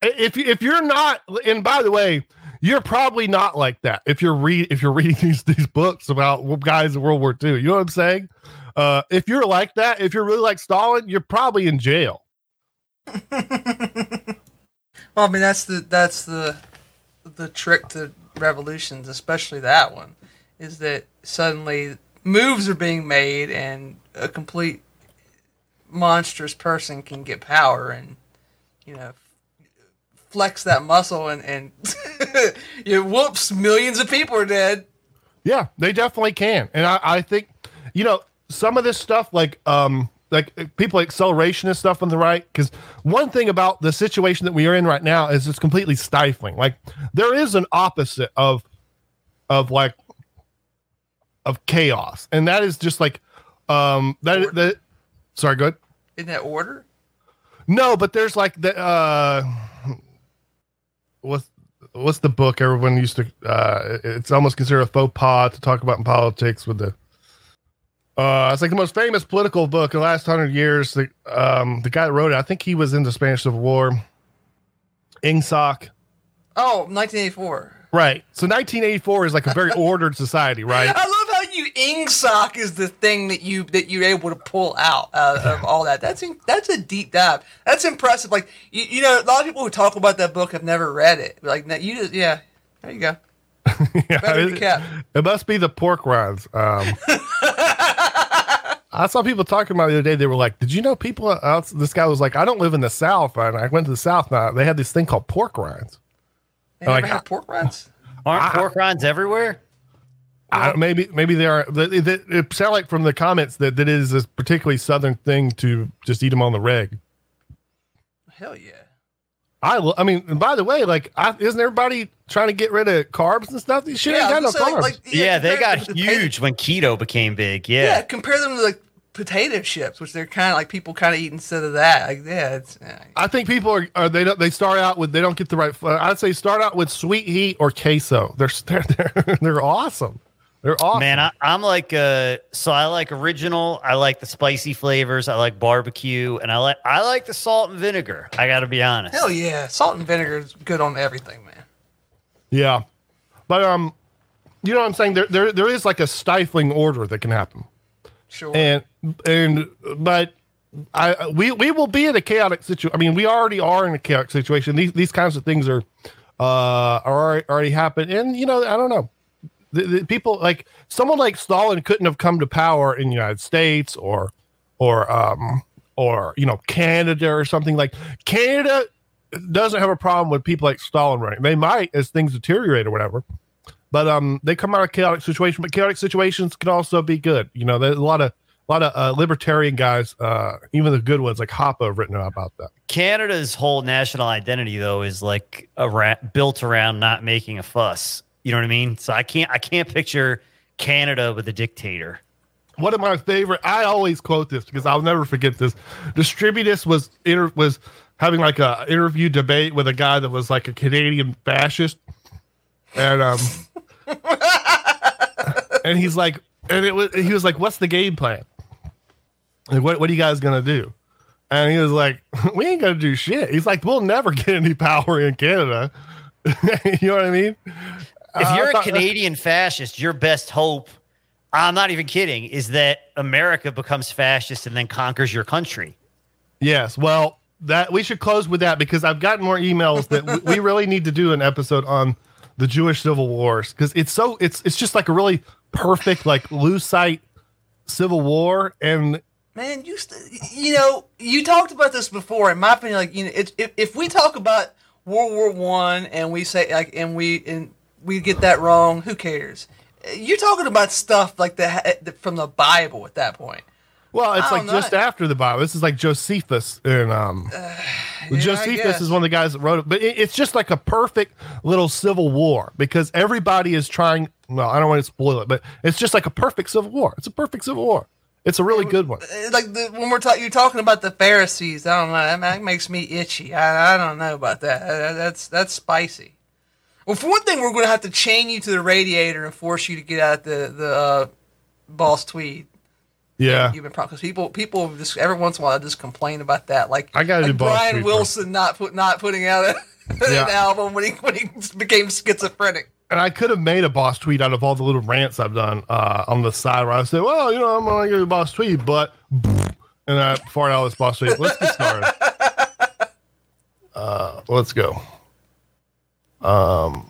if if you're not, and by the way, you're probably not like that if you're read if you're reading (laughs) these these books about guys in World War II. You know what I'm saying? Uh, if you're like that, if you're really like Stalin, you're probably in jail. (laughs) well, I mean that's the that's the the trick to revolutions, especially that one, is that suddenly moves are being made and a complete monstrous person can get power and you know flex that muscle and and (laughs) you whoops millions of people are dead. Yeah they definitely can. And i i think you know some of this stuff like um like people acceleration and stuff on the right because one thing about the situation that we are in right now is it's completely stifling. Like there is an opposite of of like of chaos. And that is just like um that that sorry good in that order? No but there's like the uh what's what's the book everyone used to uh it's almost considered a faux pas to talk about in politics with the uh, it's like the most famous political book in the last hundred years. The um, the guy that wrote it, I think he was in the Spanish Civil War. Ingsoc. Oh, 1984. Right. So 1984 is like a very (laughs) ordered society, right? I love how you Ingsoc is the thing that you that you're able to pull out uh, of all that. That's in, that's a deep dive. That's impressive. Like you, you know, a lot of people who talk about that book have never read it. Like you just yeah, there you go. (laughs) yeah, it, it, must be the pork rinds. Um, (laughs) I saw people talking about it the other day. They were like, "Did you know people?" Out, this guy was like, "I don't live in the South, and I went to the South. Now they had this thing called pork rinds. They like, have pork rinds. Aren't I, pork rinds everywhere? I, maybe maybe they are. It, it, it sounded like from the comments that that is a particularly Southern thing to just eat them on the reg. Hell yeah. I, I mean, and by the way, like, I, isn't everybody trying to get rid of carbs and stuff? These shit yeah, ain't got no say, carbs. Like, yeah, yeah they got huge when keto became big. Yeah. Yeah, compare them to like potato chips, which they're kind of like people kind of eat instead of that. Like, yeah, it's. Yeah. I think people are, are they don't they start out with they don't get the right. I'd say start out with sweet heat or queso. They're they're they're, (laughs) they're awesome. They're awesome. Man, I, am like uh so I like original. I like the spicy flavors. I like barbecue, and I like I like the salt and vinegar. I got to be honest. Hell yeah, salt and vinegar is good on everything, man. Yeah, but um, you know what I'm saying? There there there is like a stifling order that can happen. Sure. And and but I we we will be in a chaotic situation. I mean, we already are in a chaotic situation. These these kinds of things are uh are already, already happened, and you know I don't know the, the people like someone like Stalin couldn't have come to power in the United States or or um or you know Canada or something like Canada doesn't have a problem with people like Stalin running. They might as things deteriorate or whatever. But um, they come out of chaotic situation. But chaotic situations can also be good. You know, there's a lot of a lot of uh, libertarian guys, uh, even the good ones like Hoppe have written about that. Canada's whole national identity, though, is like ra- built around not making a fuss. You know what I mean? So I can't I can't picture Canada with a dictator. One of my favorite. I always quote this because I'll never forget this. Distributist was inter, was having like a interview debate with a guy that was like a Canadian fascist, and um, (laughs) and he's like, and it was he was like, "What's the game plan? Like, what what are you guys gonna do?" And he was like, (laughs) "We ain't gonna do shit." He's like, "We'll never get any power in Canada." (laughs) you know what I mean? If uh, you're a Canadian fascist, your best hope, I'm not even kidding, is that America becomes fascist and then conquers your country. Yes. Well, that we should close with that because I've gotten more emails that we, we really need to do an episode on the Jewish civil wars because it's so it's it's just like a really perfect like Lucite civil war and man you st- you know you talked about this before in my opinion like you know it's, if, if we talk about World War One and we say like and we and we get that wrong. Who cares? You're talking about stuff like the from the Bible at that point. Well, it's like know. just after the Bible. This is like Josephus, and um, Yeah, Josephus is one of the guys that wrote it. But it, it's just like a perfect little civil war because everybody is trying. Well, I don't want to spoil it, but it's just like a perfect civil war. It's a perfect civil war. It's a really good one. Uh, like the, when we're talking, you're talking about the Pharisees. I don't know. That, makes me itchy. I, I don't know about that. Uh, That's that's spicy. Well, for one thing, we're going to have to chain you to the radiator and force you to get out the the uh, boss tweed. Yeah, You've been because people people just every once in a while just complain about that. Like I gotta like do Boss Brian Tweed Wilson not put not putting out a, (laughs) Yeah. an album when he when he became schizophrenic. and I could have made a boss tweet out of all the little rants I've done uh, on the side where I say, well, you know, I'm gonna get a boss tweet, but (laughs) and I fart out this boss tweet. Let's get started. (laughs) Uh, let's go. Um,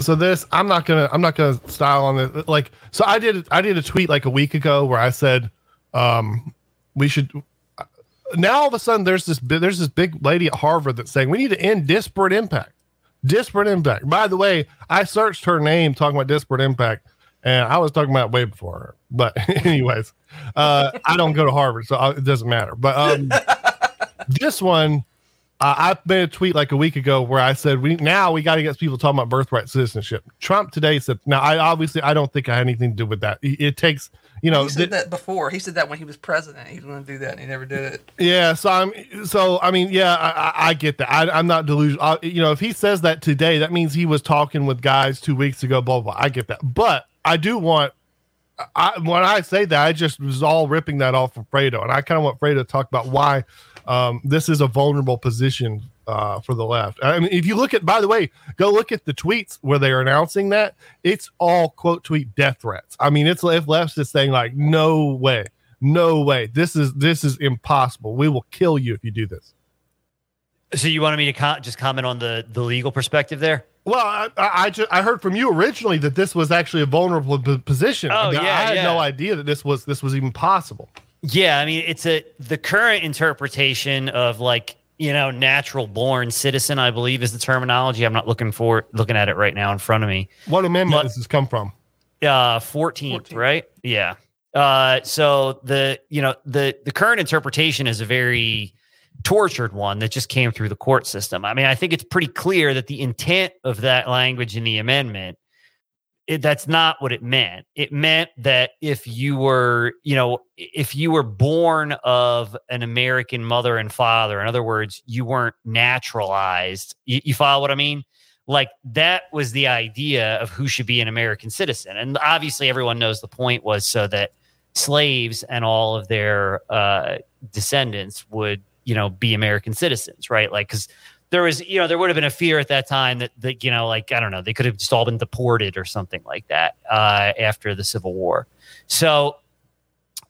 so this i'm not gonna i'm not gonna style on it. Like so i did i did a tweet like a week ago where i said um we should now all of a sudden there's this there's this big lady at harvard that's saying we need to end disparate impact. Disparate impact. By the way i searched her name talking about disparate impact and i was talking about way before her but (laughs) anyways uh i don't go to harvard so I, it doesn't matter. But um this one uh, I made a tweet like a week ago where I said we now we got to get people talking about birthright citizenship. Trump today said now I obviously I don't think I had anything to do with that. It, it takes you know he said th- that before. He said that when he was president. He was going to do that, and he never did it. yeah. So I'm so I mean yeah I, I, I get that. I, I'm not delusional. I, you know if he says that today, that means he was talking with guys two weeks ago. Blah blah. blah. I get that, but I do want. I, when I say that, I just was all ripping that off of Fredo, and I kind of want Fredo to talk about why um, this is a vulnerable position uh, for the left. I mean, if you look at, by the way, go look at the tweets where they are announcing that it's all quote tweet death threats. I mean, it's if left is saying like, no way, no way, this is this is impossible. We will kill you if you do this. So you wanted me to co- just comment on the the legal perspective there? Well, I, I, I, ju- I heard from you originally that this was actually a vulnerable p- position. Oh, I, yeah, I had yeah. no idea that this was this was even possible. Yeah, I mean, it's a the current interpretation of like you know natural born citizen. I believe is the terminology. I'm not looking for looking at it right now in front of me. What amendment But- does this come from? Uh, 14th, 14th. right? Yeah. Uh, so the you know the the current interpretation is a very tortured one that just came through the court system. I mean, I think it's pretty clear that the intent of that language in the amendment it, that's not what it meant. It meant that if you were, you know, if you were born of an American mother and father, in other words, you weren't naturalized. You, you follow what I mean? Like that was the idea of who should be an American citizen. And obviously, everyone knows the point was so that slaves and all of their uh, descendants would, you know, be American citizens, right? Like, because there was, you know, there would have been a fear at that time that, that you know, like, I don't know, they could have just all been deported or something like that uh, after the Civil War. So,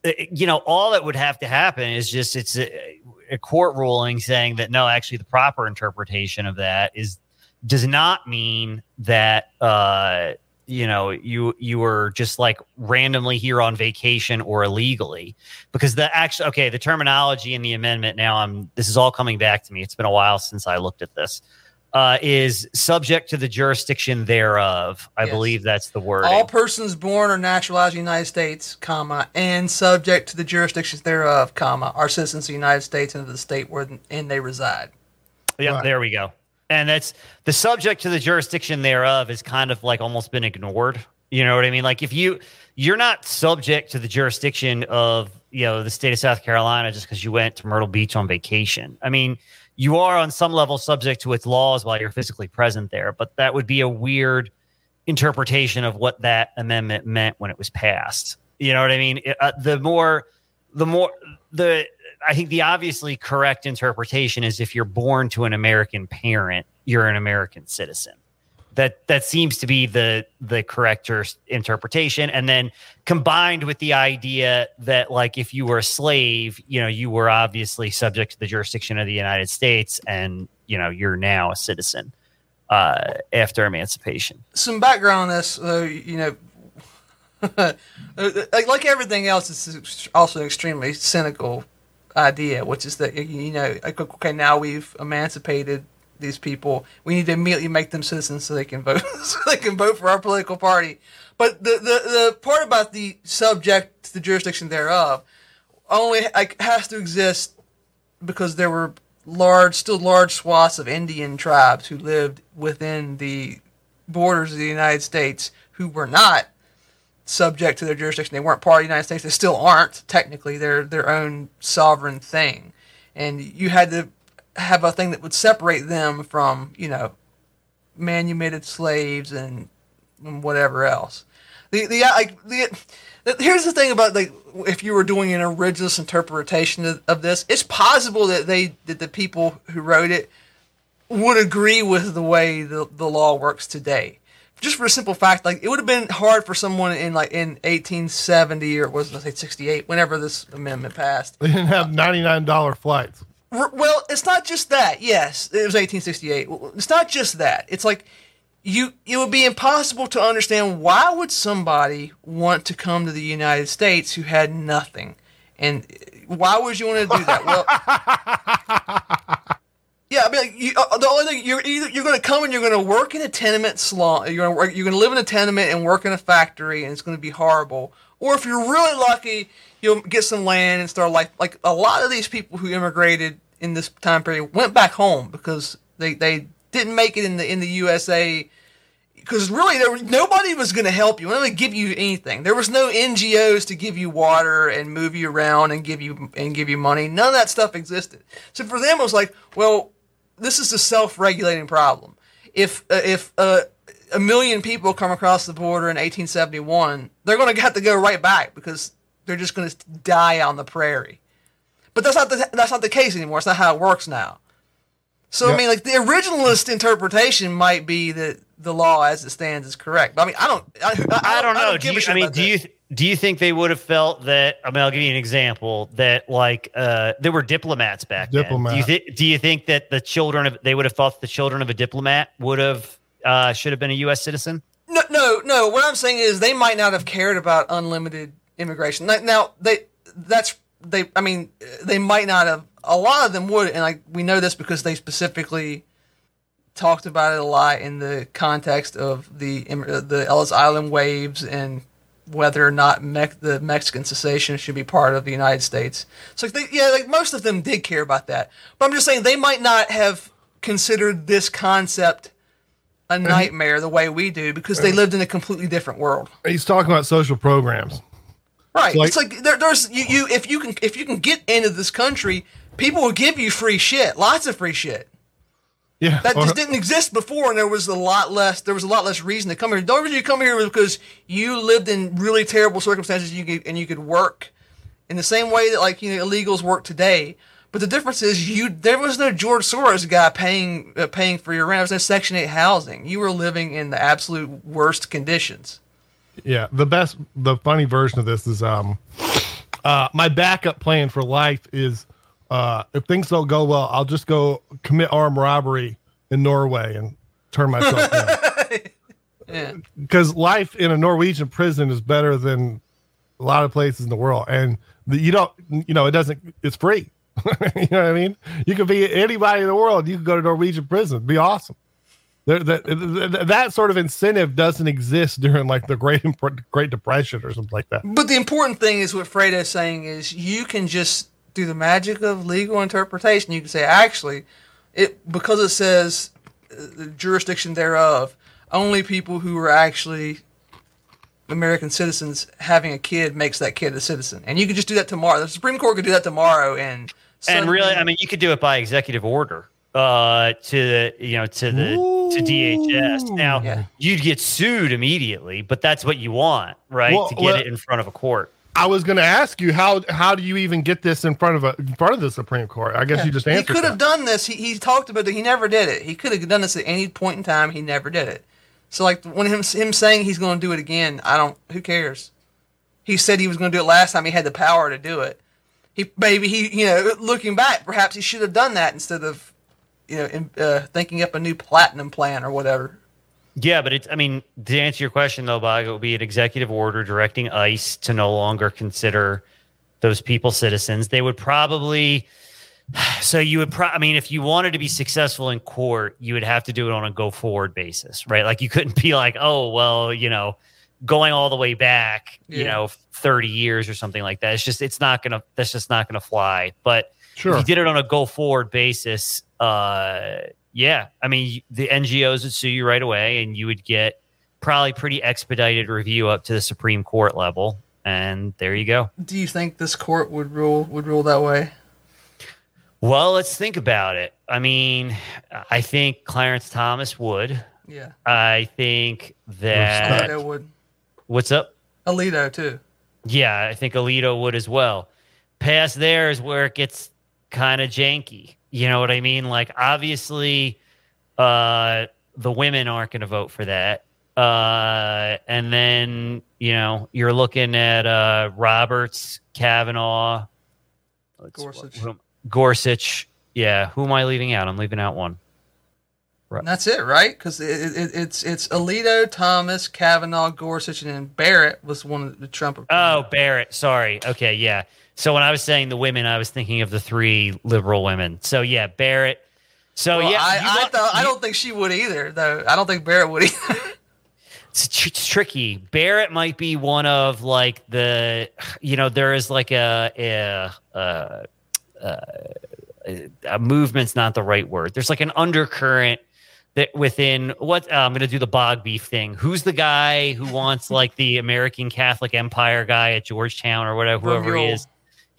uh, you know, all that would have to happen is just it's a, a court ruling saying that no, actually, the proper interpretation of that is does not mean that uh, you know you you were just like randomly here on vacation or illegally because the actually okay the terminology in the amendment now i'm this is all coming back to me it's been a while since i looked at this uh, is subject to the jurisdiction thereof i Yes. believe that's the word All persons born or naturalized in the United States, comma, and subject to the jurisdictions thereof, comma, are citizens of the United States and of the state wherein they reside. Yeah, Right. there we go. And that's the subject to the jurisdiction thereof is kind of like almost been ignored. You know what I mean? Like if you you're not subject to the jurisdiction of you know the state of South Carolina just because you went to Myrtle Beach on vacation. I mean, you are on some level subject to its laws while you're physically present there, but that would be a weird interpretation of what that amendment meant when it was passed. You know what I mean? Uh, the more, the more the I think the obviously correct interpretation is if you're born to an American parent, you're an American citizen. That that seems to be the the correct er- interpretation, and then combined with the idea that like if you were a slave, you know, you were obviously subject to the jurisdiction of the United States, and you know you're now a citizen uh, after emancipation. Some background on this, uh, you know, (laughs) like, like everything else, it's also extremely cynical idea, which is that, you know, okay, now we've emancipated these people. We need to immediately make them citizens so they can vote, (laughs) so they can vote for our political party. But the the, the part about the subject to the jurisdiction thereof only like, has to exist because there were large, still large swaths of Indian tribes who lived within the borders of the United States who were not subject to their jurisdiction. They weren't part of the United States. They still aren't technically. They're their own sovereign thing, and you had to have a thing that would separate them from you know manumitted slaves and, and whatever else. The the uh, like the here's the thing about like if you were doing an originalist interpretation of, of, this, it's possible that they that the people who wrote it would agree with the way the, the law works today. Just for a simple fact, like it would have been hard for someone in like in 1870 or was it say 68, whenever this amendment passed. They didn't have 99 dollar flights. Well, it's not just that. Yes, it was 1868. It's not just that. It's like you it would be impossible to understand why would somebody want to come to the United States who had nothing, and uh, why would you want to do that? Well, (laughs) yeah, I mean, like, you, uh, the only thing you're either you're going to come and you're going to work in a tenement slum, you're going to you're going to live in a tenement and work in a factory, and it's going to be horrible. Or if you're really lucky, you'll get some land and start like like a lot of these people who immigrated in this time period went back home because they they didn't make it in the in the USA because really there was, nobody was going to help you. Nobody give you anything. There was no NGOs to give you water and move you around and give you and give you money. None of that stuff existed. So for them, it was like, well, this is a self-regulating problem. If uh, if uh, a million people come across the border in 1871, they're going to have to go right back because they're just going to die on the prairie. But that's not the that's not the case anymore. It's not how it works now. So yep. I mean, like the originalist interpretation might be that the law as it stands is correct. But I mean, I don't. I, I, I don't know. I, don't do you, I mean, do you do you think they would have felt that? I mean, I'll give you an example that like uh, there were diplomats back Diplomat. then. Do you, th- do you think that the children of they would have thought the children of a diplomat would have uh, should have been a U.S. citizen? No, no, no. What I'm saying is they might not have cared about unlimited immigration. Now they that's they. I mean, they might not have a lot of them would, and like we know this because they specifically talked about it a lot in the context of the the Ellis Island waves and whether or not Me- the Mexican Cession should be part of the United States. So they, yeah, like most of them did care about that, but I'm just saying they might not have considered this concept a nightmare the way we do because they lived in a completely different world. He's talking about social programs. Right. Like, it's like there, there's you, you if you can if you can get into this country, people will give you free shit, lots of free shit. Yeah, that just didn't exist before, and there was a lot less. There was a lot less reason to come here. The only reason you come here was because you lived in really terrible circumstances. You could, and you could work in the same way that like you know illegals work today. But the difference is you there was no George Soros guy paying uh, paying for your rent. There was no Section Eight housing. You were living in the absolute worst conditions. Yeah, the best, the funny version of this is um, uh, my backup plan for life is uh, if things don't go well, I'll just go commit armed robbery in Norway and turn myself in. (laughs) Because yeah. life in a Norwegian prison is better than a lot of places in the world, and the, you don't, you know, it doesn't. It's free. (laughs) you know what I mean? You could be anybody in the world. You could go to Norwegian prison. It'd be awesome. There, that, that sort of incentive doesn't exist during like the Great Great Depression or something like that. But the important thing is what Fredo is saying is you can just through the magic of legal interpretation, you can say actually, it because it says uh, jurisdiction thereof, only people who are actually American citizens having a kid makes that kid a citizen, and you could just do that tomorrow. The Supreme Court could do that tomorrow, and and really, I mean, you could do it by executive order uh to the you know to the Ooh. to DHS. Now yeah. you'd get sued immediately, but that's what you want, right? Well, to get well, it in front of a court. I was going to ask you how how do you even get this in front of a in front of the Supreme Court? I guess yeah. you just answered. He could have done this. He, he talked about it. He never did it. He could have done this at any point in time. He never did it. So like when him him saying he's going to do it again, I don't. Who cares? He said he was going to do it last time. He had the power to do it. He maybe he you know looking back, perhaps he should have done that instead of you know in, uh, thinking up a new platinum plan or whatever. Yeah, but it's, I mean, to answer your question though, Bob, it would be an executive order directing ICE to no longer consider those people citizens. They would probably (sighs) So you would, pro- I mean, if you wanted to be successful in court, you would have to do it on a go forward basis, right? Like you couldn't (laughs) be like, oh, well, you know, going all the way back, you know, 30 years or something like that. It's just, it's not going to, that's just not going to fly. But Sure. if you did it on a go forward basis, uh, yeah, I mean, the NGOs would sue you right away and you would get probably pretty expedited review up to the Supreme Court level. And there you go. Do you think this court would rule would rule that way? Well, let's think about it. I mean, I think Clarence Thomas would. Yeah, I think that. Alito would. What's up? Alito too. Yeah, I think Alito would as well. Past there is where it gets kind of janky. You know what I mean? Like, obviously, uh, the women aren't going to vote for that. Uh, and then, you know, you're looking at uh, Roberts, Kavanaugh, Gorsuch. who- Gorsuch. Yeah, who am I leaving out? I'm leaving out one. And that's it, right? Because it, it, it's it's Alito, Thomas, Kavanaugh, Gorsuch, and then Barrett was one of the Trump. Oh, Barrett. Sorry. Okay, yeah. So when I was saying the women, I was thinking of the three liberal women. So yeah, Barrett. So Well, yeah, I, I, thought, I don't think she would either, though. I don't think Barrett would either. (laughs) it's, tr- it's tricky. Barrett might be one of like the, you know, there is like a a, a, a, a movement's not the right word. There's like an undercurrent that within what uh, I'm going to do the bog beef thing. Who's the guy who wants like the American Catholic Empire guy at Georgetown or whatever, whoever he is?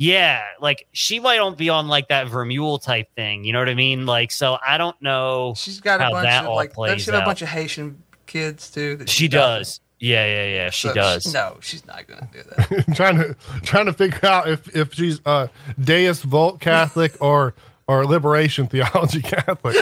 Yeah, like she might not be on like that Vermule type thing. You know what I mean? Like, so I don't know. She's got a How bunch that of all like. plays Does she have a bunch of Haitian kids too? that She got? does. Yeah, yeah, yeah. She So does. No, she's not going to do that. (laughs) trying to trying to figure out if if she's uh Deus Vult Catholic (laughs) or or Liberation Theology (laughs) Catholic.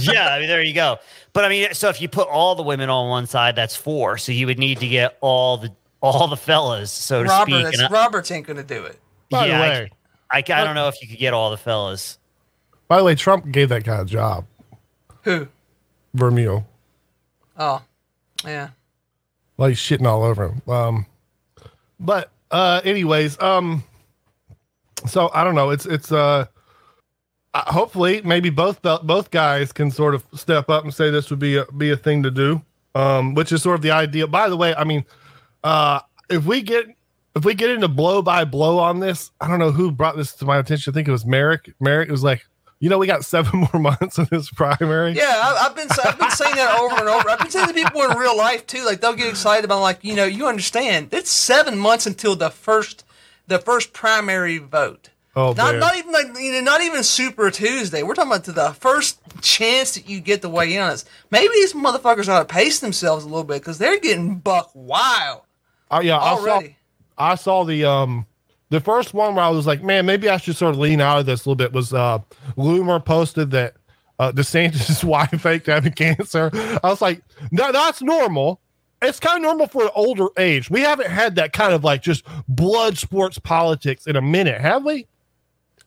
yeah, I mean, there you go. But I mean, so if you put all the women on one side, that's four. So you would need to get all the all the fellas, so to speak. Roberts, And I, Roberts ain't going to do it. By yeah, the I- way, I, I don't know if you could get all the fellas. by the way, Trump gave that guy a job, Who? Vermeule. Oh, yeah. Like he's shitting all over him. Um, but uh, anyways, um, so I don't know. It's it's uh, uh, hopefully maybe both both guys can sort of step up and say this would be a be a thing to do. Um, which is sort of the idea. By the way, I mean, uh, if we get if we get into blow by blow on this, I don't know who brought this to my attention. I think it was Merrick. Merrick was like, you know, we got seven (laughs) more months in this primary. Yeah, I, I've been I've been saying that over and over. I've been saying to people in real life too. Like they'll get excited about like you know you understand it's seven months until the first the first primary vote. Oh, Not man. not even like you know not even Super Tuesday. We're talking about to the first chance that you get to weigh in on this. Maybe these motherfuckers ought to pace themselves a little bit because they're getting buck wild Uh, yeah, already. I saw the um the first one where I was like, man, maybe I should sort of lean out of this a little bit. Was uh Loomer posted that uh DeSantis' (laughs) wife faked having cancer? I was like, no, that's normal. It's kind of normal for an older age. We haven't had that kind of like just blood sports politics in a minute, have we?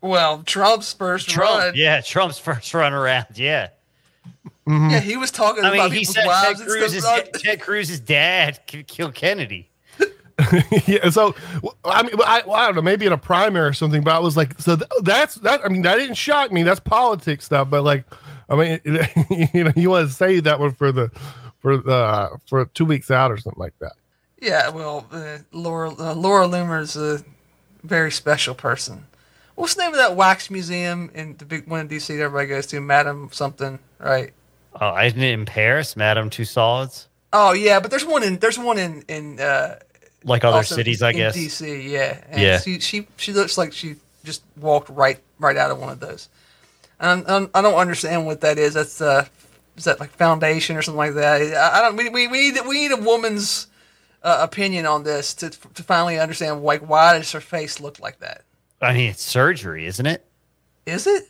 Well, Trump's first Trump, run. yeah, Trump's first run around. Yeah, Yeah, he was talking I about mean, he people's said Ted wives and Cruz's stuff. Ted Cruz's dad k- killed Kennedy. (laughs) yeah. So I mean, I, well, I don't know, maybe in a primary or something. But I was like, so th- that's that. I mean, that didn't shock me. That's politics stuff. But like, I mean, (laughs) you know, you want to save that one for the for the for two weeks out or something like that. Yeah, well, uh, Laura uh, Laura Loomer's a very special person. What's the name of that wax museum in the big one in DC that everybody goes to? Madame something, right? Oh, isn't it in Paris, Madame Tussauds? Oh yeah, but there's one in there's one in in uh, Like other also cities, I guess. DC, yeah. And Yeah. She, she she looks like she just walked right right out of one of those. And I'm, I don't understand what that is. That's uh, is that like foundation or something like that? I, I don't. We, we, we need we need a woman's uh, opinion on this to to finally understand like why does her face look like that? I mean, it's surgery, isn't it? Is it?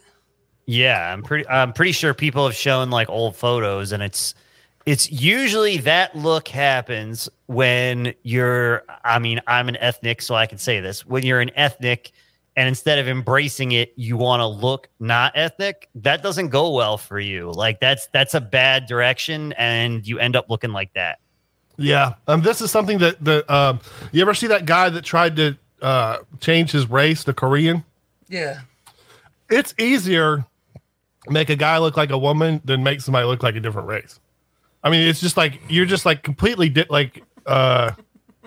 Yeah, I'm pretty. I'm pretty sure people have shown like old photos, and it's it's usually that look happens when you're. I mean, I'm an ethnic, so I can say this. When you're an ethnic, and instead of embracing it, you want to look not ethnic. That doesn't go well for you. Like that's that's a bad direction, and you end up looking like that. Yeah. Um. This is something that the um. You ever see that guy that tried to uh change his race to Korean? Yeah. it's easier make a guy look like a woman than make somebody look like a different race. I mean, it's just like you're just like completely di- like uh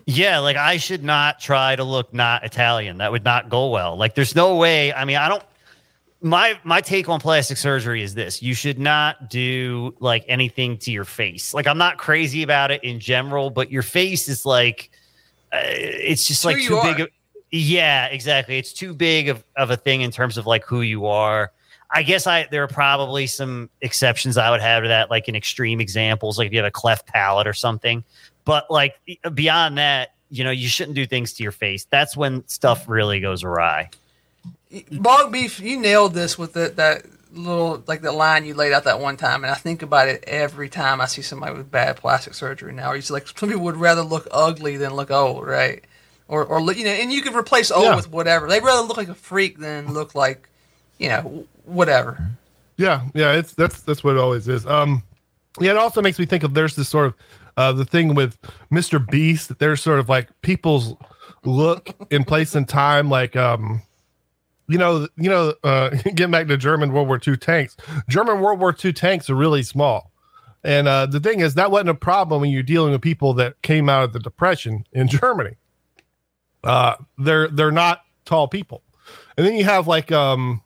Yeah, like I should not try to look not Italian. That would not go well. Like there's no way. I mean, I don't my my take on plastic surgery is this. You should not do like anything to your face. Like I'm not crazy about it in general, but your face is like uh, it's just It's like too big of Yeah, exactly. It's too big of, of a thing in terms of like who you are. I guess I there are probably some exceptions I would have to that, like in extreme examples, like if you have a cleft palate or something. But like beyond that, you know, you shouldn't do things to your face. That's when stuff really goes awry. Bog beef, you nailed this with the, that little like the line you laid out that one time, and I think about it every time I see somebody with bad plastic surgery now. It's like some people would rather look ugly than look old, right? Or or you know, and you could replace old Yeah. with whatever. They'd rather look like a freak than look like, you know, whatever. Yeah, yeah, it's that's that's what it always is. Um, yeah, it also makes me think of there's this sort of uh the thing with Mr. Beast. that There's sort of like people's look in place and time, like um, you know, you know, uh, (laughs) getting back to German World War II tanks. German World War II tanks are really small, and uh, the thing is that wasn't a problem when you're dealing with people that came out of the Depression in Germany. Uh, they're they're not tall people, and then you have like um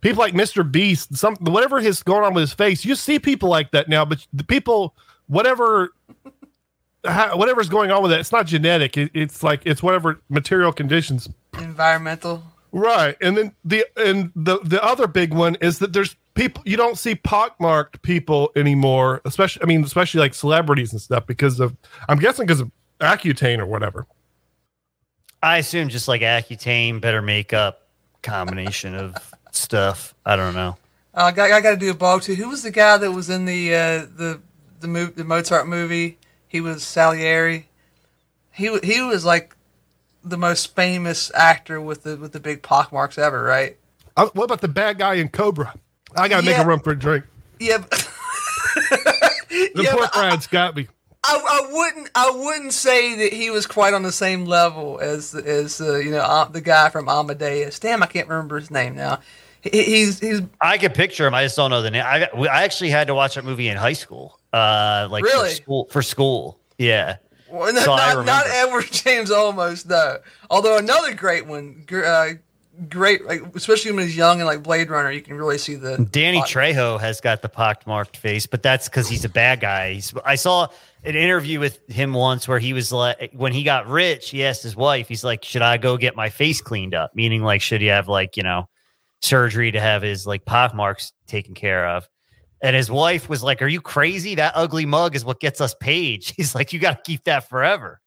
people like Mr. Beast, some whatever is going on with his face, you see people like that now, but the people, whatever, ha- whatever's going on with it, it's not genetic. It, it's like it's whatever material conditions. Environmental. Right, and then the and the the other big one is that there's people you don't see pockmarked people anymore, especially I mean especially like celebrities and stuff because of I'm guessing because of Accutane or whatever. I assume just like Accutane, better makeup, combination of stuff. I don't know. Uh, I got, I got to do a bog too. Who was the guy that was in the uh, the the, mo- the Mozart movie? He was Salieri. He he was like the most famous actor with the with the big pockmarks ever, right? Uh, what about the bad guy in Cobra? I gotta make a run for a drink. Yeah. but- (laughs) The Yeah, poor but I- Brad's got me. I, I wouldn't I wouldn't say that he was quite on the same level as as uh, you know uh, the guy from Amadeus. Damn, I can't remember his name now. He, he's he's I can picture him. I just don't know the name. I, got- I actually had to watch that movie in high school. Uh, like Really? for school. For school. Yeah. well, not, So not, not. Edward James Olmos though. Although another great one, uh, great like especially when he's young and like Blade Runner, you can really see the Danny Trejo has got the pockmarked face, but that's because he's a bad guy. He's, I saw an interview with him once where he was like, when he got rich, he asked his wife, he's like, "Should I go get my face cleaned up?" Meaning, like, should he have like you know surgery to have his like pockmarks taken care of? And his wife was like, "Are you crazy? That ugly mug is what gets us paid." (laughs) He's like, "You got to keep that forever."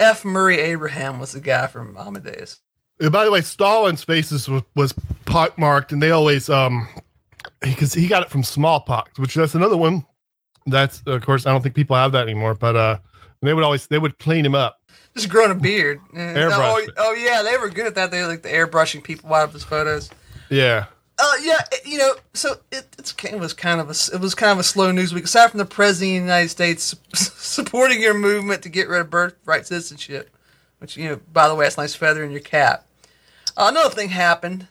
F. Murray Abraham was the guy from Amadeus. And by the way, Stalin's faces was, was pockmarked, and they always um because he got it from smallpox, which that's another one. That's of course I don't think people have that anymore, but uh they would always they would clean him up. Just growing a beard. Airbrush Oh, oh yeah, they were good at that. They like the airbrushing people out of his photos. Yeah, Uh, yeah, it- you know, so it, it's, it was kind of a it was kind of a slow news week. Aside from the president of the United States (laughs) supporting your movement to get rid of birthright citizenship, which you know, by the way, that's a nice feather in your cap. Uh, another thing happened.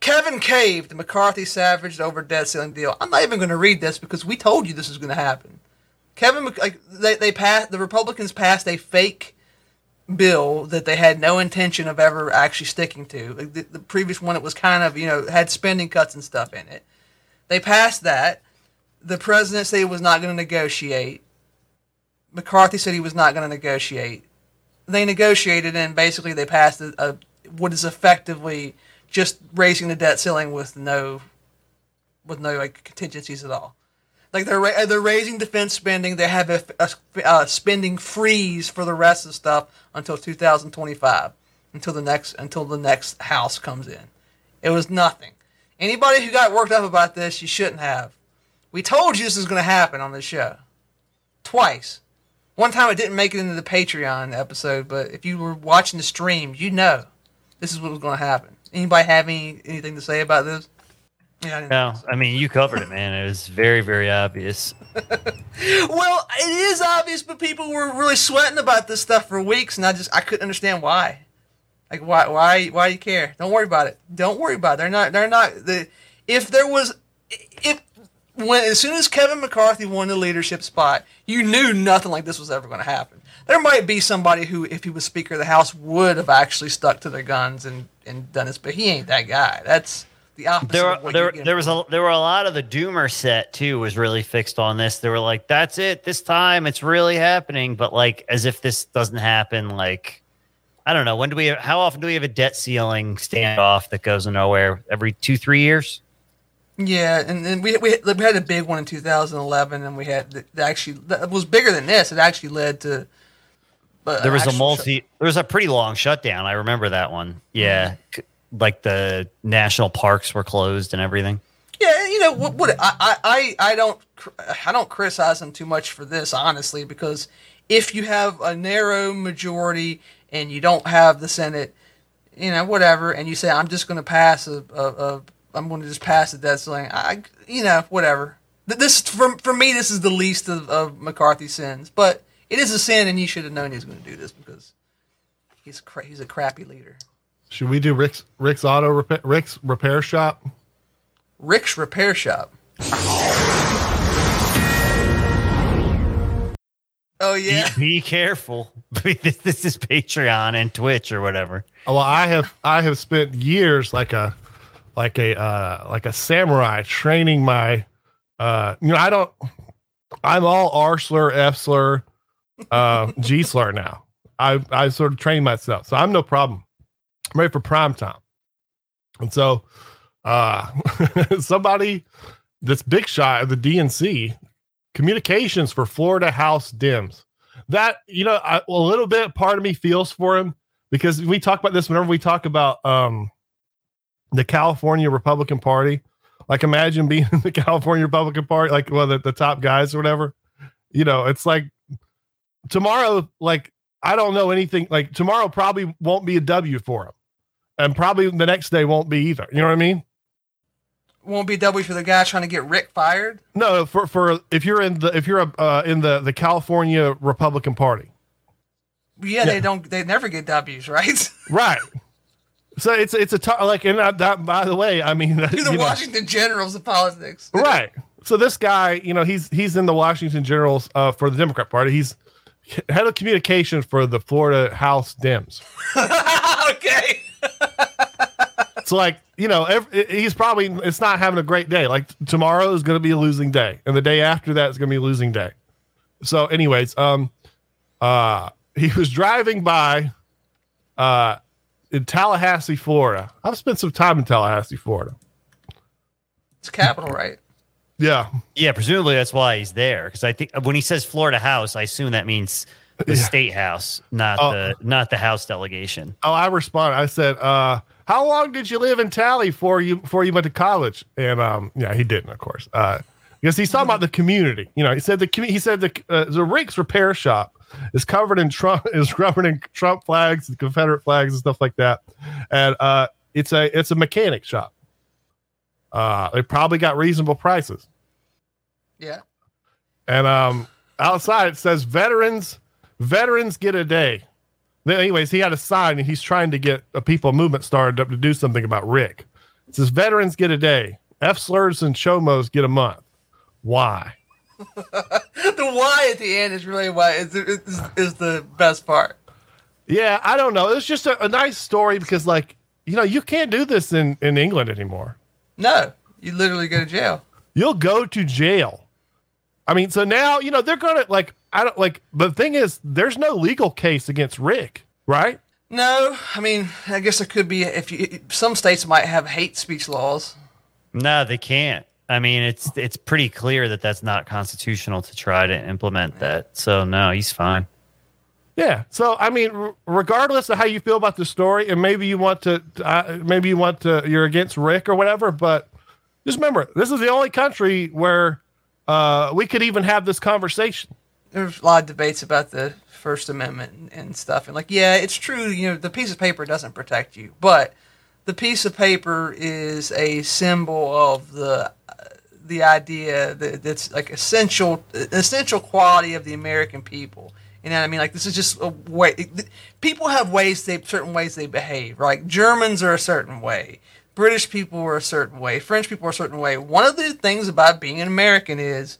Kevin caved to McCarthy Savage over debt ceiling deal. I'm not even going to read this because we told you this was going to happen. Kevin, like they they passed the Republicans passed a fake bill that they had no intention of ever actually sticking to. Like the, the previous one, it was kind of you know had spending cuts and stuff in it. They passed that. The president said he was not going to negotiate. McCarthy said he was not going to negotiate. They negotiated and basically they passed a, a what is effectively just raising the debt ceiling with no with no like contingencies at all. Like they're ra- they're raising defense spending. They have a, a, a spending freeze for the rest of the stuff until 2025, until the next until the next house comes in. It was nothing. Anybody who got worked up about this, you shouldn't have. We told you this was going to happen on this show, twice. One time it didn't make it into the Patreon episode, but if you were watching the stream, you know this is what was going to happen. Anybody have any anything to say about this? Yeah, I No, I mean you covered it, man. It was very, very obvious. (laughs) Well, it is obvious, but people were really sweating about this stuff for weeks, and I just I couldn't understand why. Like why why why you care? Don't worry about it. Don't worry about it. They're not they're not the if there was if when as soon as Kevin McCarthy won the leadership spot, you knew nothing like this was ever going to happen. There might be somebody who, if he was Speaker of the House, would have actually stuck to their guns and, and done this, but he ain't that guy. That's the opposite. There, what there, there was a there were a lot of the Doomer set too was really fixed on this. They were like, "That's it, this time it's really happening," but like as if this doesn't happen. Like, I don't know. When do we? How often do we have a debt ceiling standoff that goes nowhere? Every two, three years. Yeah, and then we, we we had a big one in 2011, and we had that actually that was bigger than this. It actually led to. uh, There was a multi. There was a pretty long shutdown. I remember that one. Yeah, C- like the national parks were closed and everything. Yeah, you know what? what I, I, I don't, I don't criticize them too much for this, honestly, because if you have a narrow majority and you don't have the Senate, you know, whatever, and you say I'm just going to pass a, a, a, I'm going to just pass a debt ceiling, I, you know, whatever. This for for me, this is the least of, of McCarthy's sins, but it is a sin, and he should have known he was going to do this because he's cra- he's a crappy leader. Should we do Rick's Rick's auto repair Rick's repair shop? Rick's Repair Shop. Oh yeah. Be, be careful. (laughs) this, this is Patreon and Twitch or whatever. Well, I have I have spent years like a like a uh like a samurai training my uh you know I don't I'm all R slur F slur uh G slur now. I I sort of trained myself. So I'm no problem. I'm ready for prime time. And so uh (laughs) somebody this big shot of the DNC communications for Florida House Dims. That you know, I, a little bit part of me feels for him because we talk about this whenever we talk about um the California Republican Party. Like imagine being (laughs) in the California Republican Party, like of the, the top guys or whatever. You know, it's like tomorrow, like I don't know anything. Like tomorrow probably won't be a W for him. And probably the next day won't be either. You know what I mean? Won't be W for the guy trying to get Rick fired. No, for for if you're in the if you're a, uh, in the the California Republican Party, Yeah, they don't. They never get W's, right? (laughs) right? So it's it's a t- like and that, that by the way, I mean (laughs) You're the you know, Washington Generals of politics. (laughs) right. So this guy, you know, he's he's in the Washington Generals uh, for the Democrat Party. He's head of communications for the Florida House Dems. Okay. So like you know, every, he's probably it's not having a great day. Like tomorrow is going to be a losing day, and the day after that is going to be a losing day. So, anyways, um, uh, he was driving by, uh, in Tallahassee, Florida. I've spent some time in Tallahassee, Florida. It's capital, right? Yeah, Yeah, presumably that's why he's there. Because I think when he says Florida House, I assume that means the Yeah. state house, not Oh. the not the House delegation. Oh, I responded. I said, uh, "How long did you live in Tally before you before you went to college?" And um, yeah, he didn't, of course, uh, because he's talking about the community. You know, he said the he said the uh, the Rick's repair shop is covered in Trump (laughs) is covered in Trump flags, and Confederate flags, and stuff like that, and uh, it's a it's a mechanic shop. Uh, they probably got reasonable prices, Yeah. and um, outside it says veterans veterans get a day. Anyways, he had a sign and he's trying to get a people movement started up to do something about Rick. It says veterans get a day. F slurs and chomos get a month. Why? (laughs) The why at the end is really why is, is, is the best part. Yeah, I don't know. It's just a, a nice story because like, you know, you can't do this in, in England anymore. No, you literally go to jail. You'll go to jail. I mean, so now, you know, they're gonna like I don't like but the thing is there's no legal case against Rick, right? No, I mean, I guess there could be if you. Some states might have hate speech laws. No, they can't. I mean, it's it's pretty clear that that's not constitutional to try to implement that. So no, he's fine. Yeah. So I mean, r- regardless of how you feel about the story, and maybe you want to, uh, maybe you want to, you're against Rick or whatever, but just remember, this is the only country where uh, we could even have this conversation. There's a lot of debates about the First Amendment and, stuff, and like, yeah, it's true. You know, the piece of paper doesn't protect you, but the piece of paper is a symbol of the uh, the idea that that's like essential essential quality of the American people You know what I mean? Like this is just a way. People have ways they certain ways they behave. Right? Germans are a certain way. British people are a certain way. French people are a certain way. One of the things about being an American is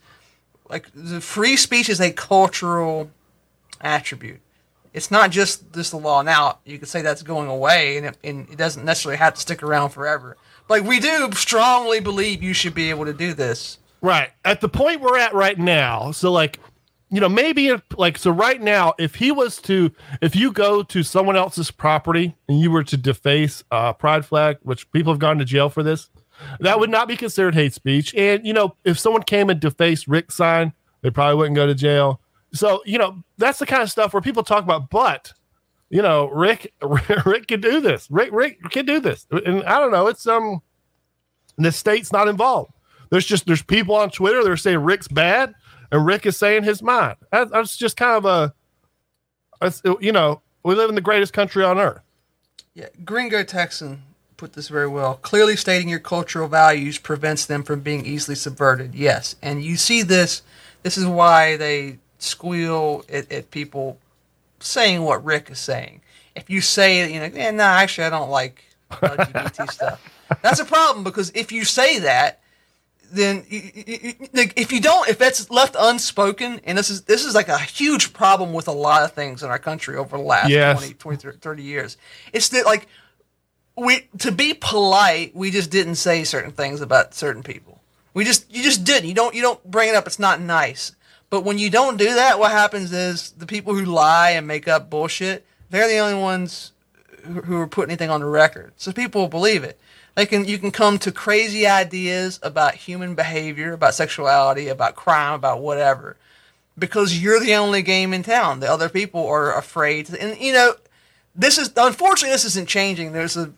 like the free speech is a cultural attribute. It's not just this the law. Now you could say that's going away, and it, and it doesn't necessarily have to stick around forever. Like we do strongly believe you should be able to do this. Right. At the point we're at right now, so like you know, maybe if, like so right now, if he was to if you go to someone else's property and you were to deface uh pride flag, which people have gone to jail for this, that would not be considered hate speech. And you know, if someone came and defaced Rick's sign, they probably wouldn't go to jail. So, you know, that's the kind of stuff where people talk about, but you know, Rick (laughs) Rick can do this. Rick Rick can do this. And I don't know, it's um the state's not involved. There's just there's people on Twitter that are saying Rick's bad, and Rick is saying his mind. That's just kind of a, you know, we live in the greatest country on earth. Yeah, Gringo Texan put this very well. Clearly stating your cultural values prevents them from being easily subverted. Yes, and you see this. This is why they squeal at, at people saying what Rick is saying. If you say, you know, eh, yeah, no, actually, I don't like LGBT (laughs) stuff. That's a problem because if you say that, then if you don't, if that's left unspoken, and this is this is like a huge problem with a lot of things in our country over the last Yes. 20, 20, 30 years. It's that like we to be polite, we just didn't say certain things about certain people. We just you just didn't. You don't you don't bring it up. It's not nice. But when you don't do that, what happens is the people who lie and make up bullshit, they're the only ones who who are putting anything on the record. So people believe it. They can you can come to crazy ideas about human behavior, about sexuality, about crime, about whatever. Because you're the only game in town. The other people are afraid and you know, this is unfortunately this isn't changing. There's a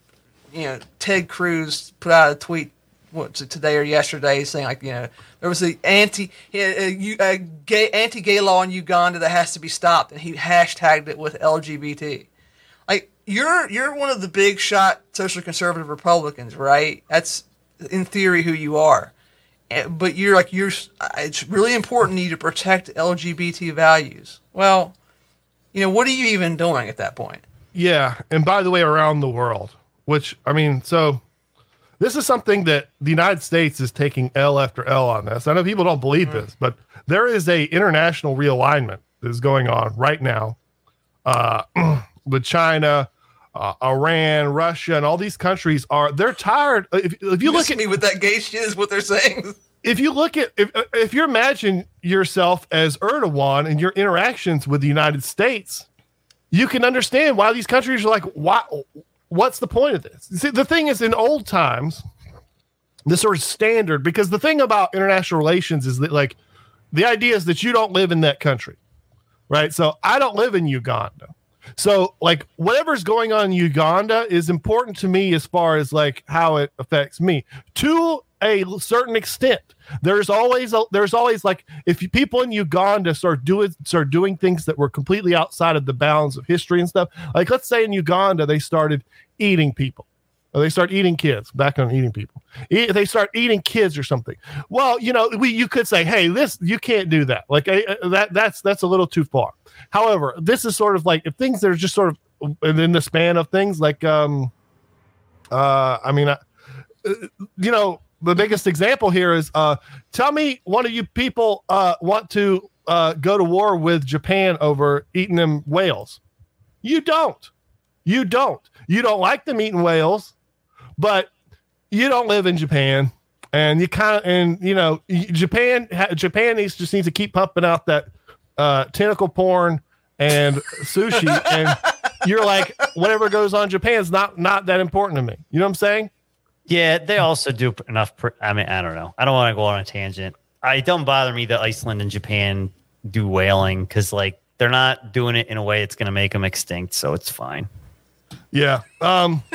you know, Ted Cruz put out a tweet what's it today or yesterday saying like you know there was a anti a, a uh, uh, gay anti-gay law in Uganda that has to be stopped and he hashtagged it with LGBT. Like you're you're one of the big shot social conservative Republicans, right? That's in theory who you are. Eh, But you're like you're uh, it's really important to you to protect LGBT values. Well, you know, what are you even doing at that point? Yeah, and by the way, around the world, which I mean, so this is something that the United States is taking L after L on this. I know people don't believe this, but there is a international realignment that is going on right now uh, (clears throat) with China, uh, Iran, Russia, and all these countries are they're tired. If, if you look at me with that gay shit is what they're saying. (laughs) if you look at if if you imagine yourself as Erdogan and your interactions with the United States, you can understand why these countries are like, why? What's the point of this? See, the thing is, in old times, this sort of standard because the thing about international relations is that like the idea is that you don't live in that country, right? So I don't live in Uganda. So like whatever's going on in Uganda is important to me as far as like how it affects me to a certain extent. There's always a, there's always like if people in Uganda start doing start doing things that were completely outside of the bounds of history and stuff. Like let's say in Uganda they started eating people. Or they start eating kids. Back on eating people. E- they start eating kids or something. Well, you know, we you could say, hey, this you can't do that. Like uh, that that's that's a little too far. However, this is sort of like if things that are just sort of in the span of things like um uh I mean uh, you know the biggest example here is uh tell me one of you people uh want to uh go to war with Japan over eating them whales. You don't. You don't. You don't like them eating whales, but you don't live in Japan and you kind of and you know Japan Japan needs just needs to keep pumping out that uh tentacle porn and sushi and (laughs) you're like whatever goes on in Japan's not not that important to me. You know what I'm saying? Yeah, they also do enough. I mean, I don't know. I don't want to go on a tangent. I don't bother me that Iceland and Japan do whaling because like they're not doing it in a way that's going to make them extinct, so it's fine. Yeah. Um (laughs)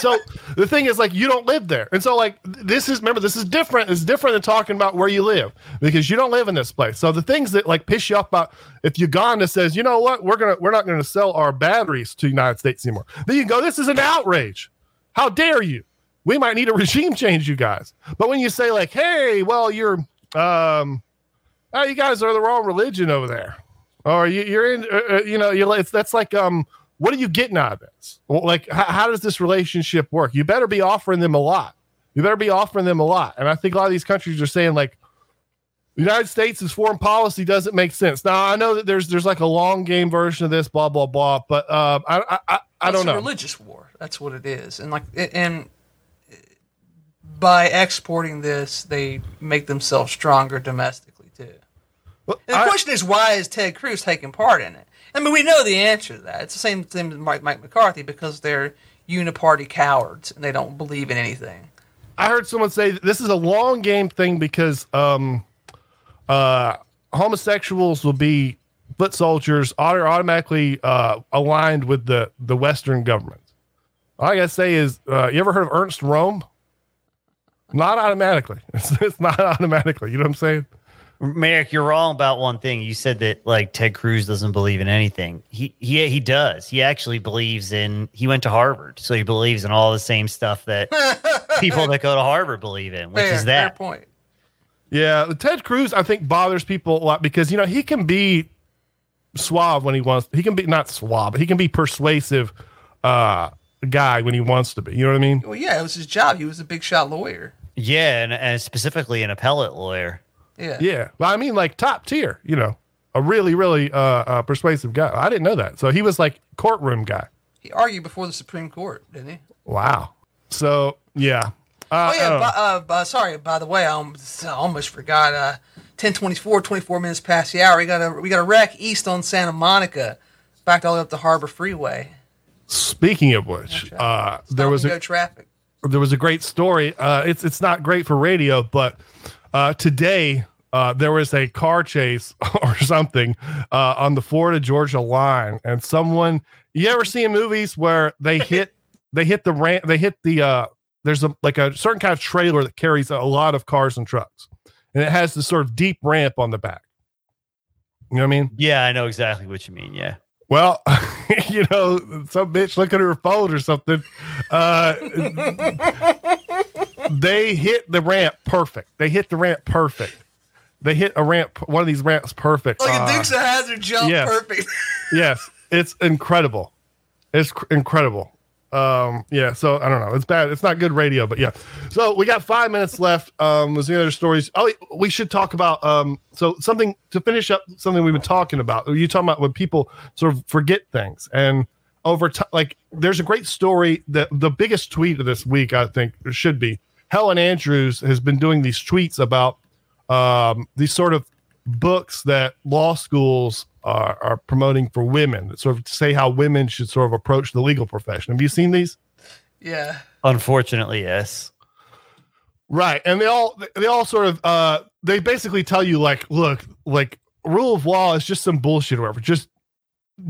so the thing is like you don't live there. And so like this is remember this is different. It's different than talking about where you live because you don't live in this place. So the things that like piss you off about if Uganda says, "You know what? We're to we're not going to sell our batteries to the United States anymore." Then you go, "This is an outrage. How dare you? We might need a regime change, you guys." But when you say like, "Hey, well, you're um oh, you guys are the wrong religion over there." or you, you're in, uh, uh, you know, you're like, that's like, um, what are you getting out of this? Like, how, how does this relationship work? You better be offering them a lot. You better be offering them a lot. And I think a lot of these countries are saying like, the United States' foreign policy doesn't make sense. Now I know that there's there's like a long game version of this, blah blah blah. But uh, I I I, don't it's know. A religious war. That's what it is. And like and by exporting this, they make themselves stronger domestically too. Well, the I- question is, why is Ted Cruz taking part in it? I mean, we know the answer to that. It's the same thing with Mike, Mike McCarthy because they're uniparty cowards and they don't believe in anything. I heard someone say this is a long game thing because um, uh, homosexuals will be foot soldiers auto- automatically uh, aligned with the the Western government. All I gotta say is, uh, you ever heard of Ernst Röhm? Not automatically. (laughs) It's, it's not automatically. You know what I'm saying? Merrick, you're wrong about one thing. You said that like Ted Cruz doesn't believe in anything. He he he does. He actually believes in. He went to Harvard, so he believes in all the same stuff that (laughs) people that go to Harvard believe in, which fair, is fair that. point. Yeah, Ted Cruz, I think, bothers people a lot because you know he can be suave when he wants. He can be not suave, but he can be persuasive uh, guy when he wants to be. You know what I mean? Well, yeah, it was his job. He was a big shot lawyer. Yeah, and, and specifically an appellate lawyer. Yeah. Yeah, but I mean like top tier. You know, a really, really uh, uh, persuasive guy. I didn't know that. So he was like courtroom guy. He argued before the Supreme Court, didn't he? Wow. So yeah. Uh, Oh yeah, I by, uh, by, sorry. By the way, I almost, I almost forgot. Uh, 1024, 24 minutes past the hour. We got a we got a wreck east on Santa Monica, backed all the way up the Harbor Freeway. Speaking of which, uh, there was a traffic. there was a great story. Uh, it's it's not great for radio, but uh, today uh, there was a car chase (laughs) or something uh, on the Florida Georgia line, and someone you ever see in movies where they (laughs) hit they hit the ramp they hit the uh, there's a like a certain kind of trailer that carries a lot of cars and trucks, and it has this sort of deep ramp on the back. You know what I mean? Yeah, I know exactly what you mean. Yeah. Well, (laughs) you know, some bitch looking at her phone or something. Uh, they hit the ramp perfect. They hit the ramp perfect. They hit a ramp, one of these ramps perfect. Like Uh, a Dukes of Hazzard jump, yes. perfect. (laughs) yes, it's incredible. It's cr- incredible. Um, yeah, so I don't know. It's bad. It's not good radio, but yeah. So we got five minutes left. Um, was there other stories? Oh, we should talk about um, so something to finish up something we've been talking about. You talking about when people sort of forget things and over time, like there's a great story that the biggest tweet of this week, I think, should be Helen Andrews has been doing these tweets about um, these sort of books that law schools are, are promoting for women that sort of say how women should sort of approach the legal profession. Have you seen these? Yeah. Unfortunately, yes. Right. And they all they all sort of uh they basically tell you like, look, like rule of law is just some bullshit or whatever. Just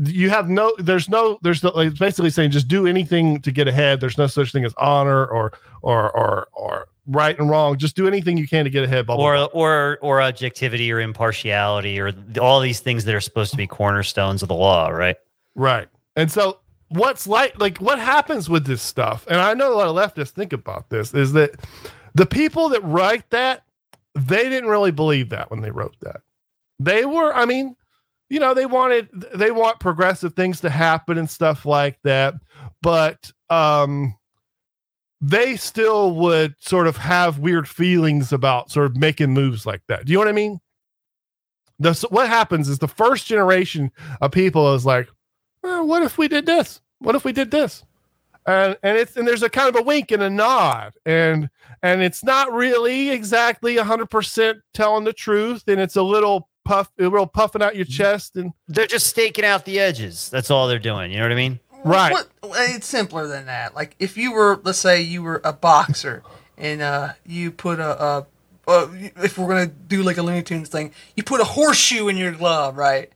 you have no there's no there's no like it's basically saying just do anything to get ahead. There's no such thing as honor or or or or right and wrong. Just do anything you can to get ahead. Blah, blah, Or blah. or or objectivity or impartiality or all these things that are supposed to be cornerstones of the law, right? Right. And so what's like like what happens with this stuff? And I know a lot of leftists think about this is that the people that write that they didn't really believe that when they wrote that. They were I mean, you know, they wanted they want progressive things to happen and stuff like that, but um they still would sort of have weird feelings about sort of making moves like that. Do you know what I mean? The, what happens is the first generation of people is like, "Eh, what if we did this? What if we did this? And and it's and there's a kind of a wink and a nod, and and it's not really exactly hundred percent telling the truth, and it's a little puff, a little puffing out your chest, and They're just staking out the edges. That's all they're doing. You know what I mean? Right. What, it's simpler than that. Like if you were, let's say, you were a boxer and uh, you put a, a, if we're gonna do like a Looney Tunes thing, you put a horseshoe in your glove, right?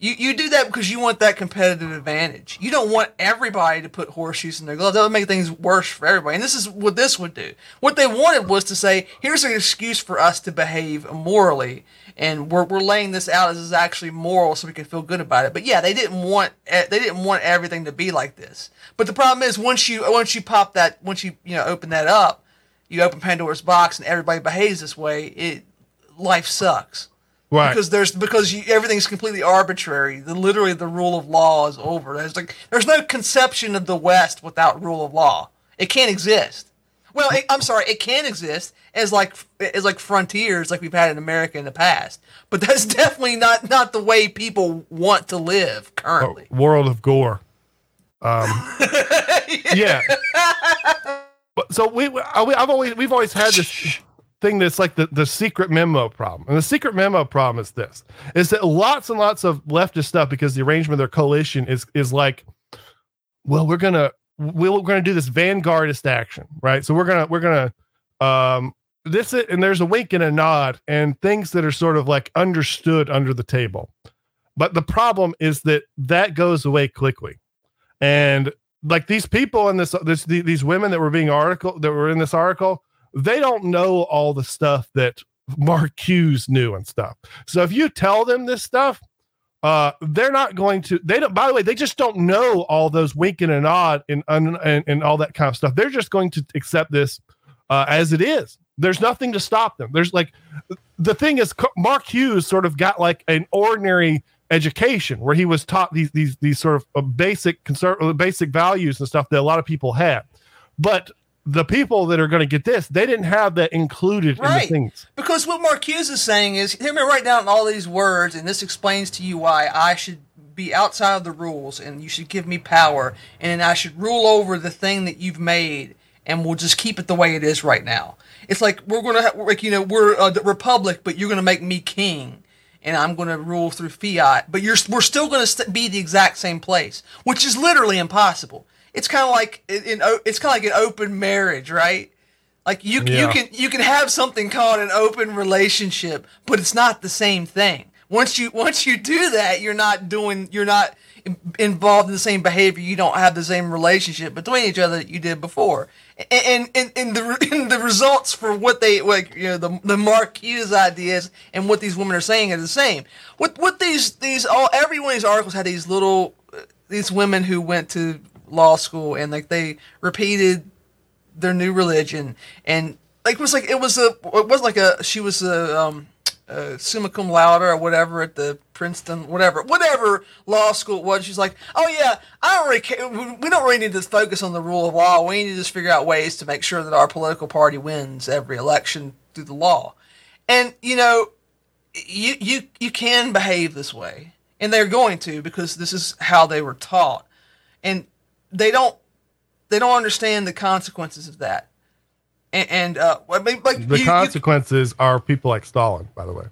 You you do that because you want that competitive advantage. You don't want everybody to put horseshoes in their gloves. That would make things worse for everybody. And this is what this would do. What they wanted was to say, here's an excuse for us to behave morally, and we're, we're laying this out as is actually moral, so we can feel good about it. But yeah, they didn't want eh, they didn't want everything to be like this. But the problem is once you once you pop that once you you know open that up, you open Pandora's box, and everybody behaves this way. It life sucks. Right. Because there's because you, everything's completely arbitrary. The literally the rule of law is over. There's like there's no conception of the West without rule of law. It can't exist. Well, it, I'm sorry, it can exist as like as like frontiers like we've had in America in the past, but that's (laughs) definitely not not the way people want to live currently. World of Gore. Um, (laughs) yeah. But- So we, we, I've always, we've always had this thing that's like the, the secret memo problem. And the secret memo problem is this, is that lots and lots of leftist stuff, because the arrangement of their coalition is, is like, well, we're going to, we're going to do this vanguardist action, right? So we're to, we're to, um, this, is- and there's a wink and a nod and things that are sort of like understood under the table. But the problem is that that goes away quickly. And like these people in this, this the, these women that were being article that were in this article, they don't know all the stuff that Marcuse knew and stuff. So if you tell them this stuff, uh, they're not going to. They don't. By the way, they just don't know all those wink and nod and and, and, all that kind of stuff. They're just going to accept this uh, as it is. There's nothing to stop them. There's like the thing is, Marcuse sort of got like an ordinary education where he was taught these these these sort of uh, basic conser- basic values and stuff that a lot of people had. But the people that are going to get this, they didn't have that included in the things. Because what Marcuse is saying is, hear me write down all these words, and this explains to you why I should be outside of the rules, and you should give me power, and I should rule over the thing that you've made, and we'll just keep it the way it is right now. It's like we're gonna, ha- like you know, we're uh, a republic, but you're gonna make me king, and I'm gonna rule through fiat, but you're we're still gonna st- be the exact same place, which is literally impossible. It's kind of like in, it's kind of like an open marriage, right? Like you you can you can have something called an open relationship, but it's not the same thing. Once you once you do that, you're not doing you're not involved in the same behavior. You don't have the same relationship between each other that you did before. And and, and, and the (laughs) and the results for what they like you know the the Marcuse ideas and what these women are saying are the same. What what these these all every one of these articles had these little uh, these women who went to law school and like they repeated their new religion. And like it was like it was a it was like a she was a um uh, summa cum laude or whatever at the Princeton whatever whatever law school it was. She's like oh yeah I don't really care. We we don't really need to focus on the rule of law. We need to just figure out ways to make sure that our political party wins every election through the law. And you know you you you can behave this way and they're going to because this is how they were taught. And they don't they don't understand the consequences of that and, and uh I mean, like The you- you- consequences are people like Stalin, by the way.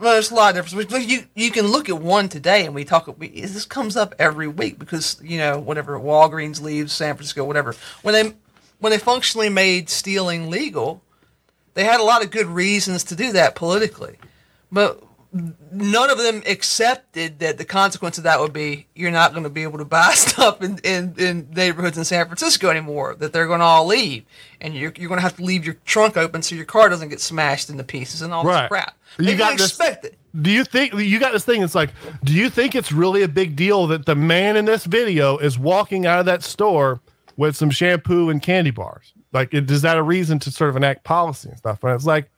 well, there's a lot of difference. But you you can look at one today, and we talk. We, this comes up every week because you know whenever Walgreens leaves San Francisco, whatever when they when they functionally made stealing legal, they had a lot of good reasons to do that politically, but none of them accepted that the consequence of that would be you're not going to be able to buy (laughs) stuff in, in, in neighborhoods in San Francisco anymore. That they're going to all leave, and you're you're going to have to leave your trunk open so your car doesn't get smashed into pieces and all Right. this crap. You got this- expect it. Do you think you got this thing? It's like, do you think it's really a big deal that the man in this video is walking out of that store with some shampoo and candy bars? Like, it, is that a reason to sort of enact policy and stuff? And it's like,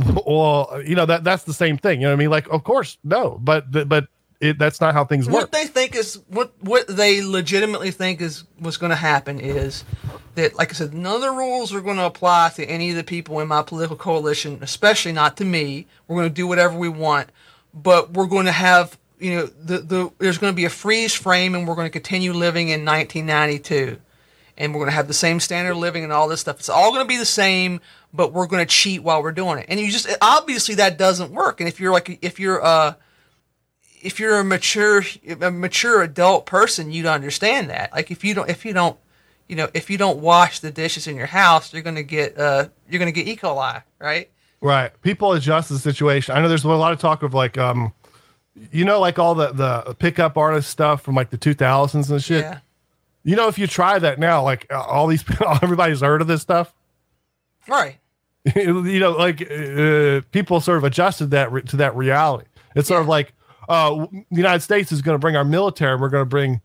(laughs) well, you know that that's the same thing. You know what I mean? Like, of course, no, but but it, that's not how things work. What they think is what what they legitimately think is what's going to happen is that, like I said, none of the rules are going to apply to any of the people in my political coalition, especially not to me. We're going to do whatever we want, but we're going to have you know the the there's going to be a freeze frame, and we're going to continue living in 1992, and we're going to have the same standard of living and all this stuff. It's all going to be the same, but we're going to cheat while we're doing it. And you just obviously that doesn't work. And if you're like if you're uh if you're a mature a mature adult person, you'd understand that. Like if you don't if you don't you know if you don't wash the dishes in your house, you're gonna get uh you're gonna get E. coli, right? Right. People adjust the situation. I know there's a lot of talk of like, um, you know, like all the the pickup artist stuff from like the 2000s and shit. Yeah. You know, if you try that now, like uh, all these, (laughs) everybody's heard of this stuff. Right. (laughs) you know, like uh, people sort of adjusted that re- to that reality. It's sort of like uh, the United States is going to bring our military. and We're going to bring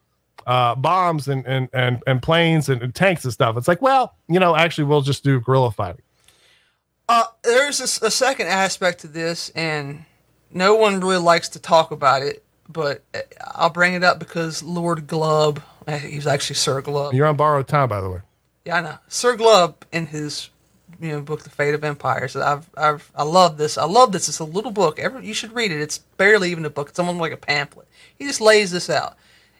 uh, bombs and and and, and planes and, and tanks and stuff. It's like, well, you know, actually, we'll just do guerrilla fighting. Uh, there's a second aspect to this, and no one really likes to talk about it, but uh, I'll bring it up because Lord Glubb, uh, he's actually Sir Glubb. You're on borrowed time, by the way. Yeah, I know. Sir Glubb in his you know book, The Fate of Empires. I've I've I love this. I love this. It's a little book. Every you should read it. It's barely even a book. It's almost like a pamphlet. He just lays this out,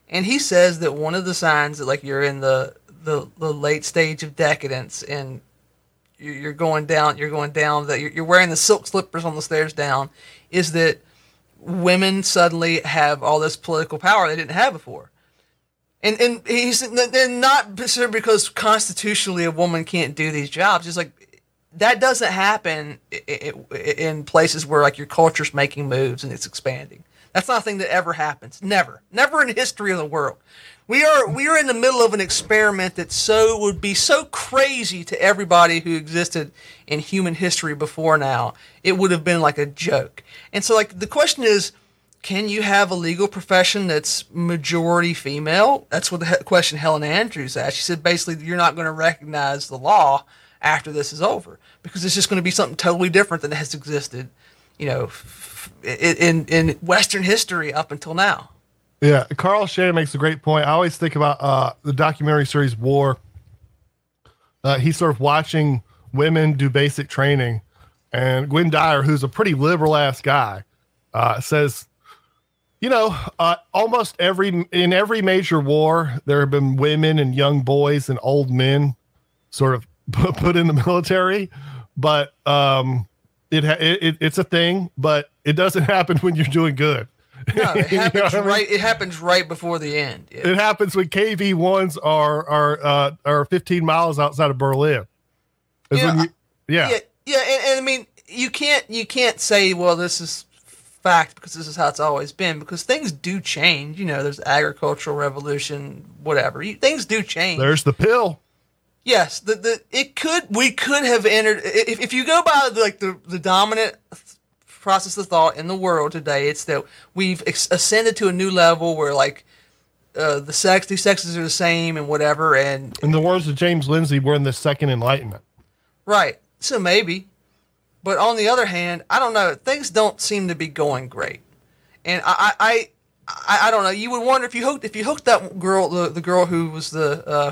and he says that one of the signs that like you're in the the, the late stage of decadence and you- you're going down you're going down that you're wearing the silk slippers on the stairs down is that women suddenly have all this political power they didn't have before and and he's they're not because constitutionally a woman can't do these jobs. It's like that doesn't happen in places where like your culture's making moves and it's expanding. That's not a thing that ever happens. Never, never in the history of the world. We are we are in the middle of an experiment that so would be so crazy to everybody who existed in human history before now. It would have been like a joke. And so like the question is can you have a legal profession that's majority female? That's what the he- question Helen Andrews asked. She said basically you're not going to recognize the law after this is over because it's just going to be something totally different than has existed, you know, in in Western history up until now. Yeah, Carl Shannon makes a great point. I always think about uh, the documentary series War. Uh, he's sort of watching women do basic training, and Gwynne Dyer, who's a pretty liberal ass guy, uh, says, you know, uh, almost every in every major war, there have been women and young boys and old men sort of (laughs) put in the military, but um, it, it, it it's a thing, but it doesn't (laughs) happen when you're doing good. No, it (laughs) You know happens what I mean? right. It happens right before the end. Yeah. It happens when KV ones are are uh, are 15 miles outside of Berlin. Is Yeah, when you, yeah, yeah, yeah, and, and I mean, you can't you can't say, well, this is fact because this is how it's always been because things do change. You know, there's the agricultural revolution, whatever. You, things do change. there's the pill. yes, the the it could we could have entered if, if you go by the, like the the dominant process of thought in the world today, it's that we've ascended to a new level where like. Uh, the sex, these sexes are the same and whatever, and In the words of James Lindsay, we're in the second enlightenment. Right. So maybe. But on the other hand, I don't know. Things don't seem to be going great. And I, I, I, I don't know. You would wonder if you hooked if you hooked that girl, the, the girl who was the, uh,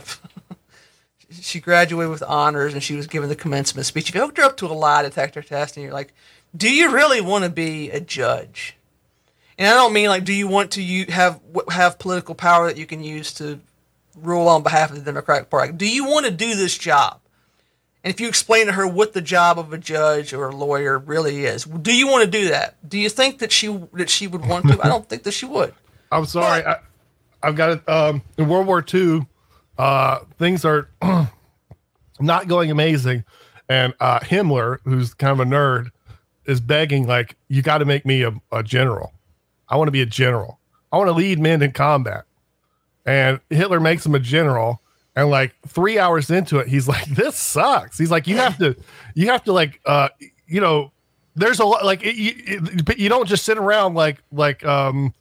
(laughs) she graduated with honors and she was given the commencement speech. If you hooked her up to a lie detector test and you're like, do you really want to be a judge? And I don't mean like, do you want to you have have political power that you can use to rule on behalf of the Democratic Party? Do you want to do this job? And if you explain to her what the job of a judge or a lawyer really is, do you want to do that? Do you think that she that she would want to? I don't think that she would. (laughs) I'm sorry, I, I've got it. Um, in World War II, uh, things are (clears throat) not going amazing, and uh, Himmler, who's kind of a nerd, is begging like, "You got to make me a, a general. I want to be a general. I want to lead men in combat." And Hitler makes him a general, and like three hours into it, he's like, "This sucks." He's like, "You have to, you have to like, uh, you know." There's a lot like it, you, it, but you don't just sit around like like um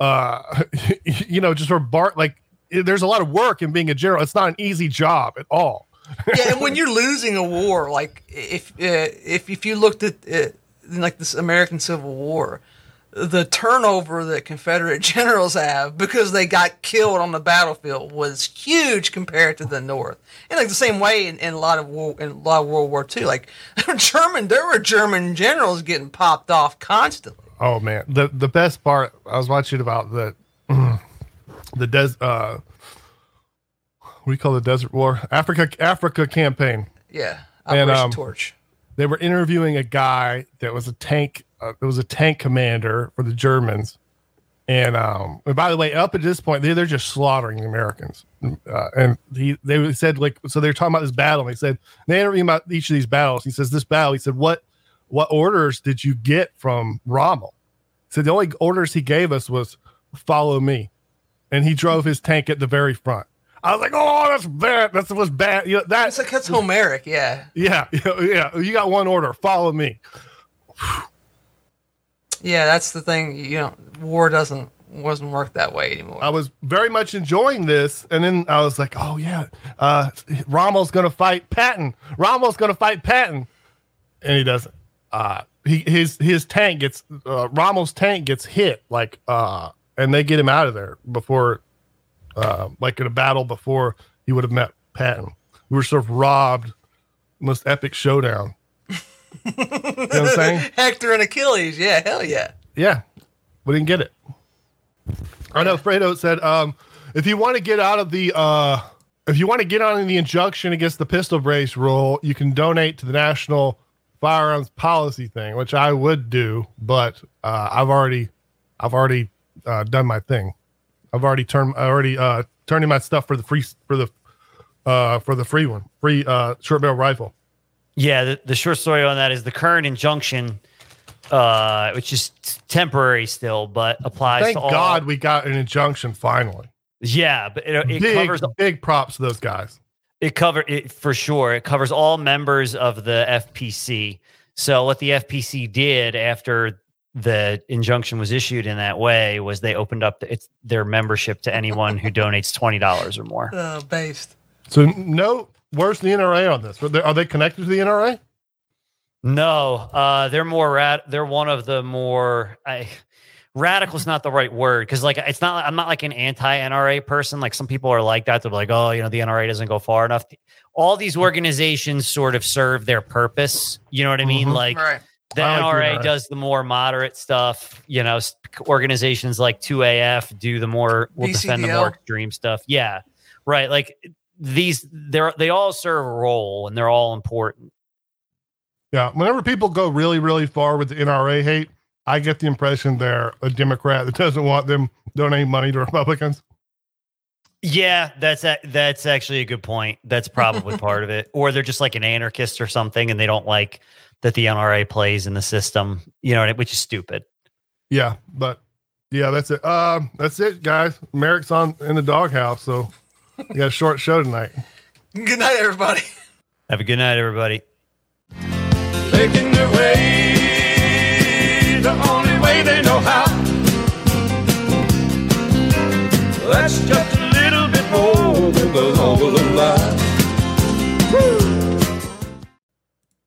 uh (laughs) you know just sort of bar like there's a lot of work in being a general it's not an easy job at all Yeah, and when (laughs) you're losing a war, like if uh, if if you looked at uh, like this American Civil War, the turnover that Confederate (laughs) generals have because they got killed on the battlefield was huge compared to the North. And like the same way in, in a lot of war, in a lot of World War II, like (laughs) German, there were German generals getting popped off constantly. oh man the the best part i was watching about the (clears throat) the des uh what do you call the desert war africa africa campaign Yeah, And, um, Torch. they were interviewing a guy that was a tank uh, it was a tank commander for the germans and um and by the way up at this point they, they're just slaughtering the americans uh, and he they said like so they're talking about this battle and they said they interviewed him about each of these battles he says this battle he said what what orders did you get from rommel he said the only orders he gave us was follow me and he drove his tank at the very front i was like oh that's bad that's what's bad you know that It's like that's Homeric, yeah. yeah, (laughs) yeah, yeah. You got one order. Follow me. Yeah, that's the thing. You know, war doesn't wasn't work that way anymore. I was very much enjoying this, and then I was like, "Oh yeah, uh, Rommel's gonna fight Patton. Rommel's gonna fight Patton," and he doesn't. uh, he his his tank gets uh, Rommel's tank gets hit like uh, and they get him out of there before, uh, like in a battle before he would have met Patton. We were sort of robbed, most epic showdown. You know what I'm saying? (laughs) Hector and Achilles. Yeah, hell yeah. Yeah, we didn't get it. I know Fredo said, um, if you want to get out of the, uh, if you want to get on the injunction against the pistol brace rule, you can donate to the National Firearms Policy thing, which I would do, but uh, I've already, I've already uh, done my thing. I've already turned, I already uh, turning my stuff for the free for the uh, for the free one, free uh, short barrel rifle. Yeah, the, the short story on that is the current injunction, uh, which is t- temporary still, but applies Thank to all. God we got an injunction finally. Yeah, but it, it big, covers big props to those guys. it cover it for sure. It covers all members of the FPC. So what the FPC did after the injunction was issued in that way was they opened up the, it's their membership to anyone who donates twenty dollars or more. Uh, (laughs) based. So no, where's the NRA on this? Are they, are they connected to the NRA? No, uh, they're more rad. They're one of the more. I, radical's not the right word because like it's not. I'm not like an anti NRA person. Like some people are like that. They're like, oh, you know, the NRA doesn't go far enough. All these organizations sort of serve their purpose. You know what I mean? Mhm. Like Right. the like NRA NRA. does the more moderate stuff. You know, organizations like 2AF do the more will defend the more VCDL. extreme stuff. Yeah, right. Like these, they're they all serve a role and they're all important. Yeah. Whenever people go really, really far with the NRA hate, I get the impression they're a Democrat that doesn't want them donating money to Republicans. Yeah, that's a, that's actually a good point. That's probably (laughs) part of it. Or they're just like an anarchist or something, and they don't like that the NRA plays in the system. You know, which is stupid. Yeah, but yeah, that's it. Um, that's it, guys. Merrick's on in the doghouse, so (laughs) we got a short show tonight. Good night, everybody. Have a good night, everybody. Making their way the only way they know how. That's just a little bit more than the of life.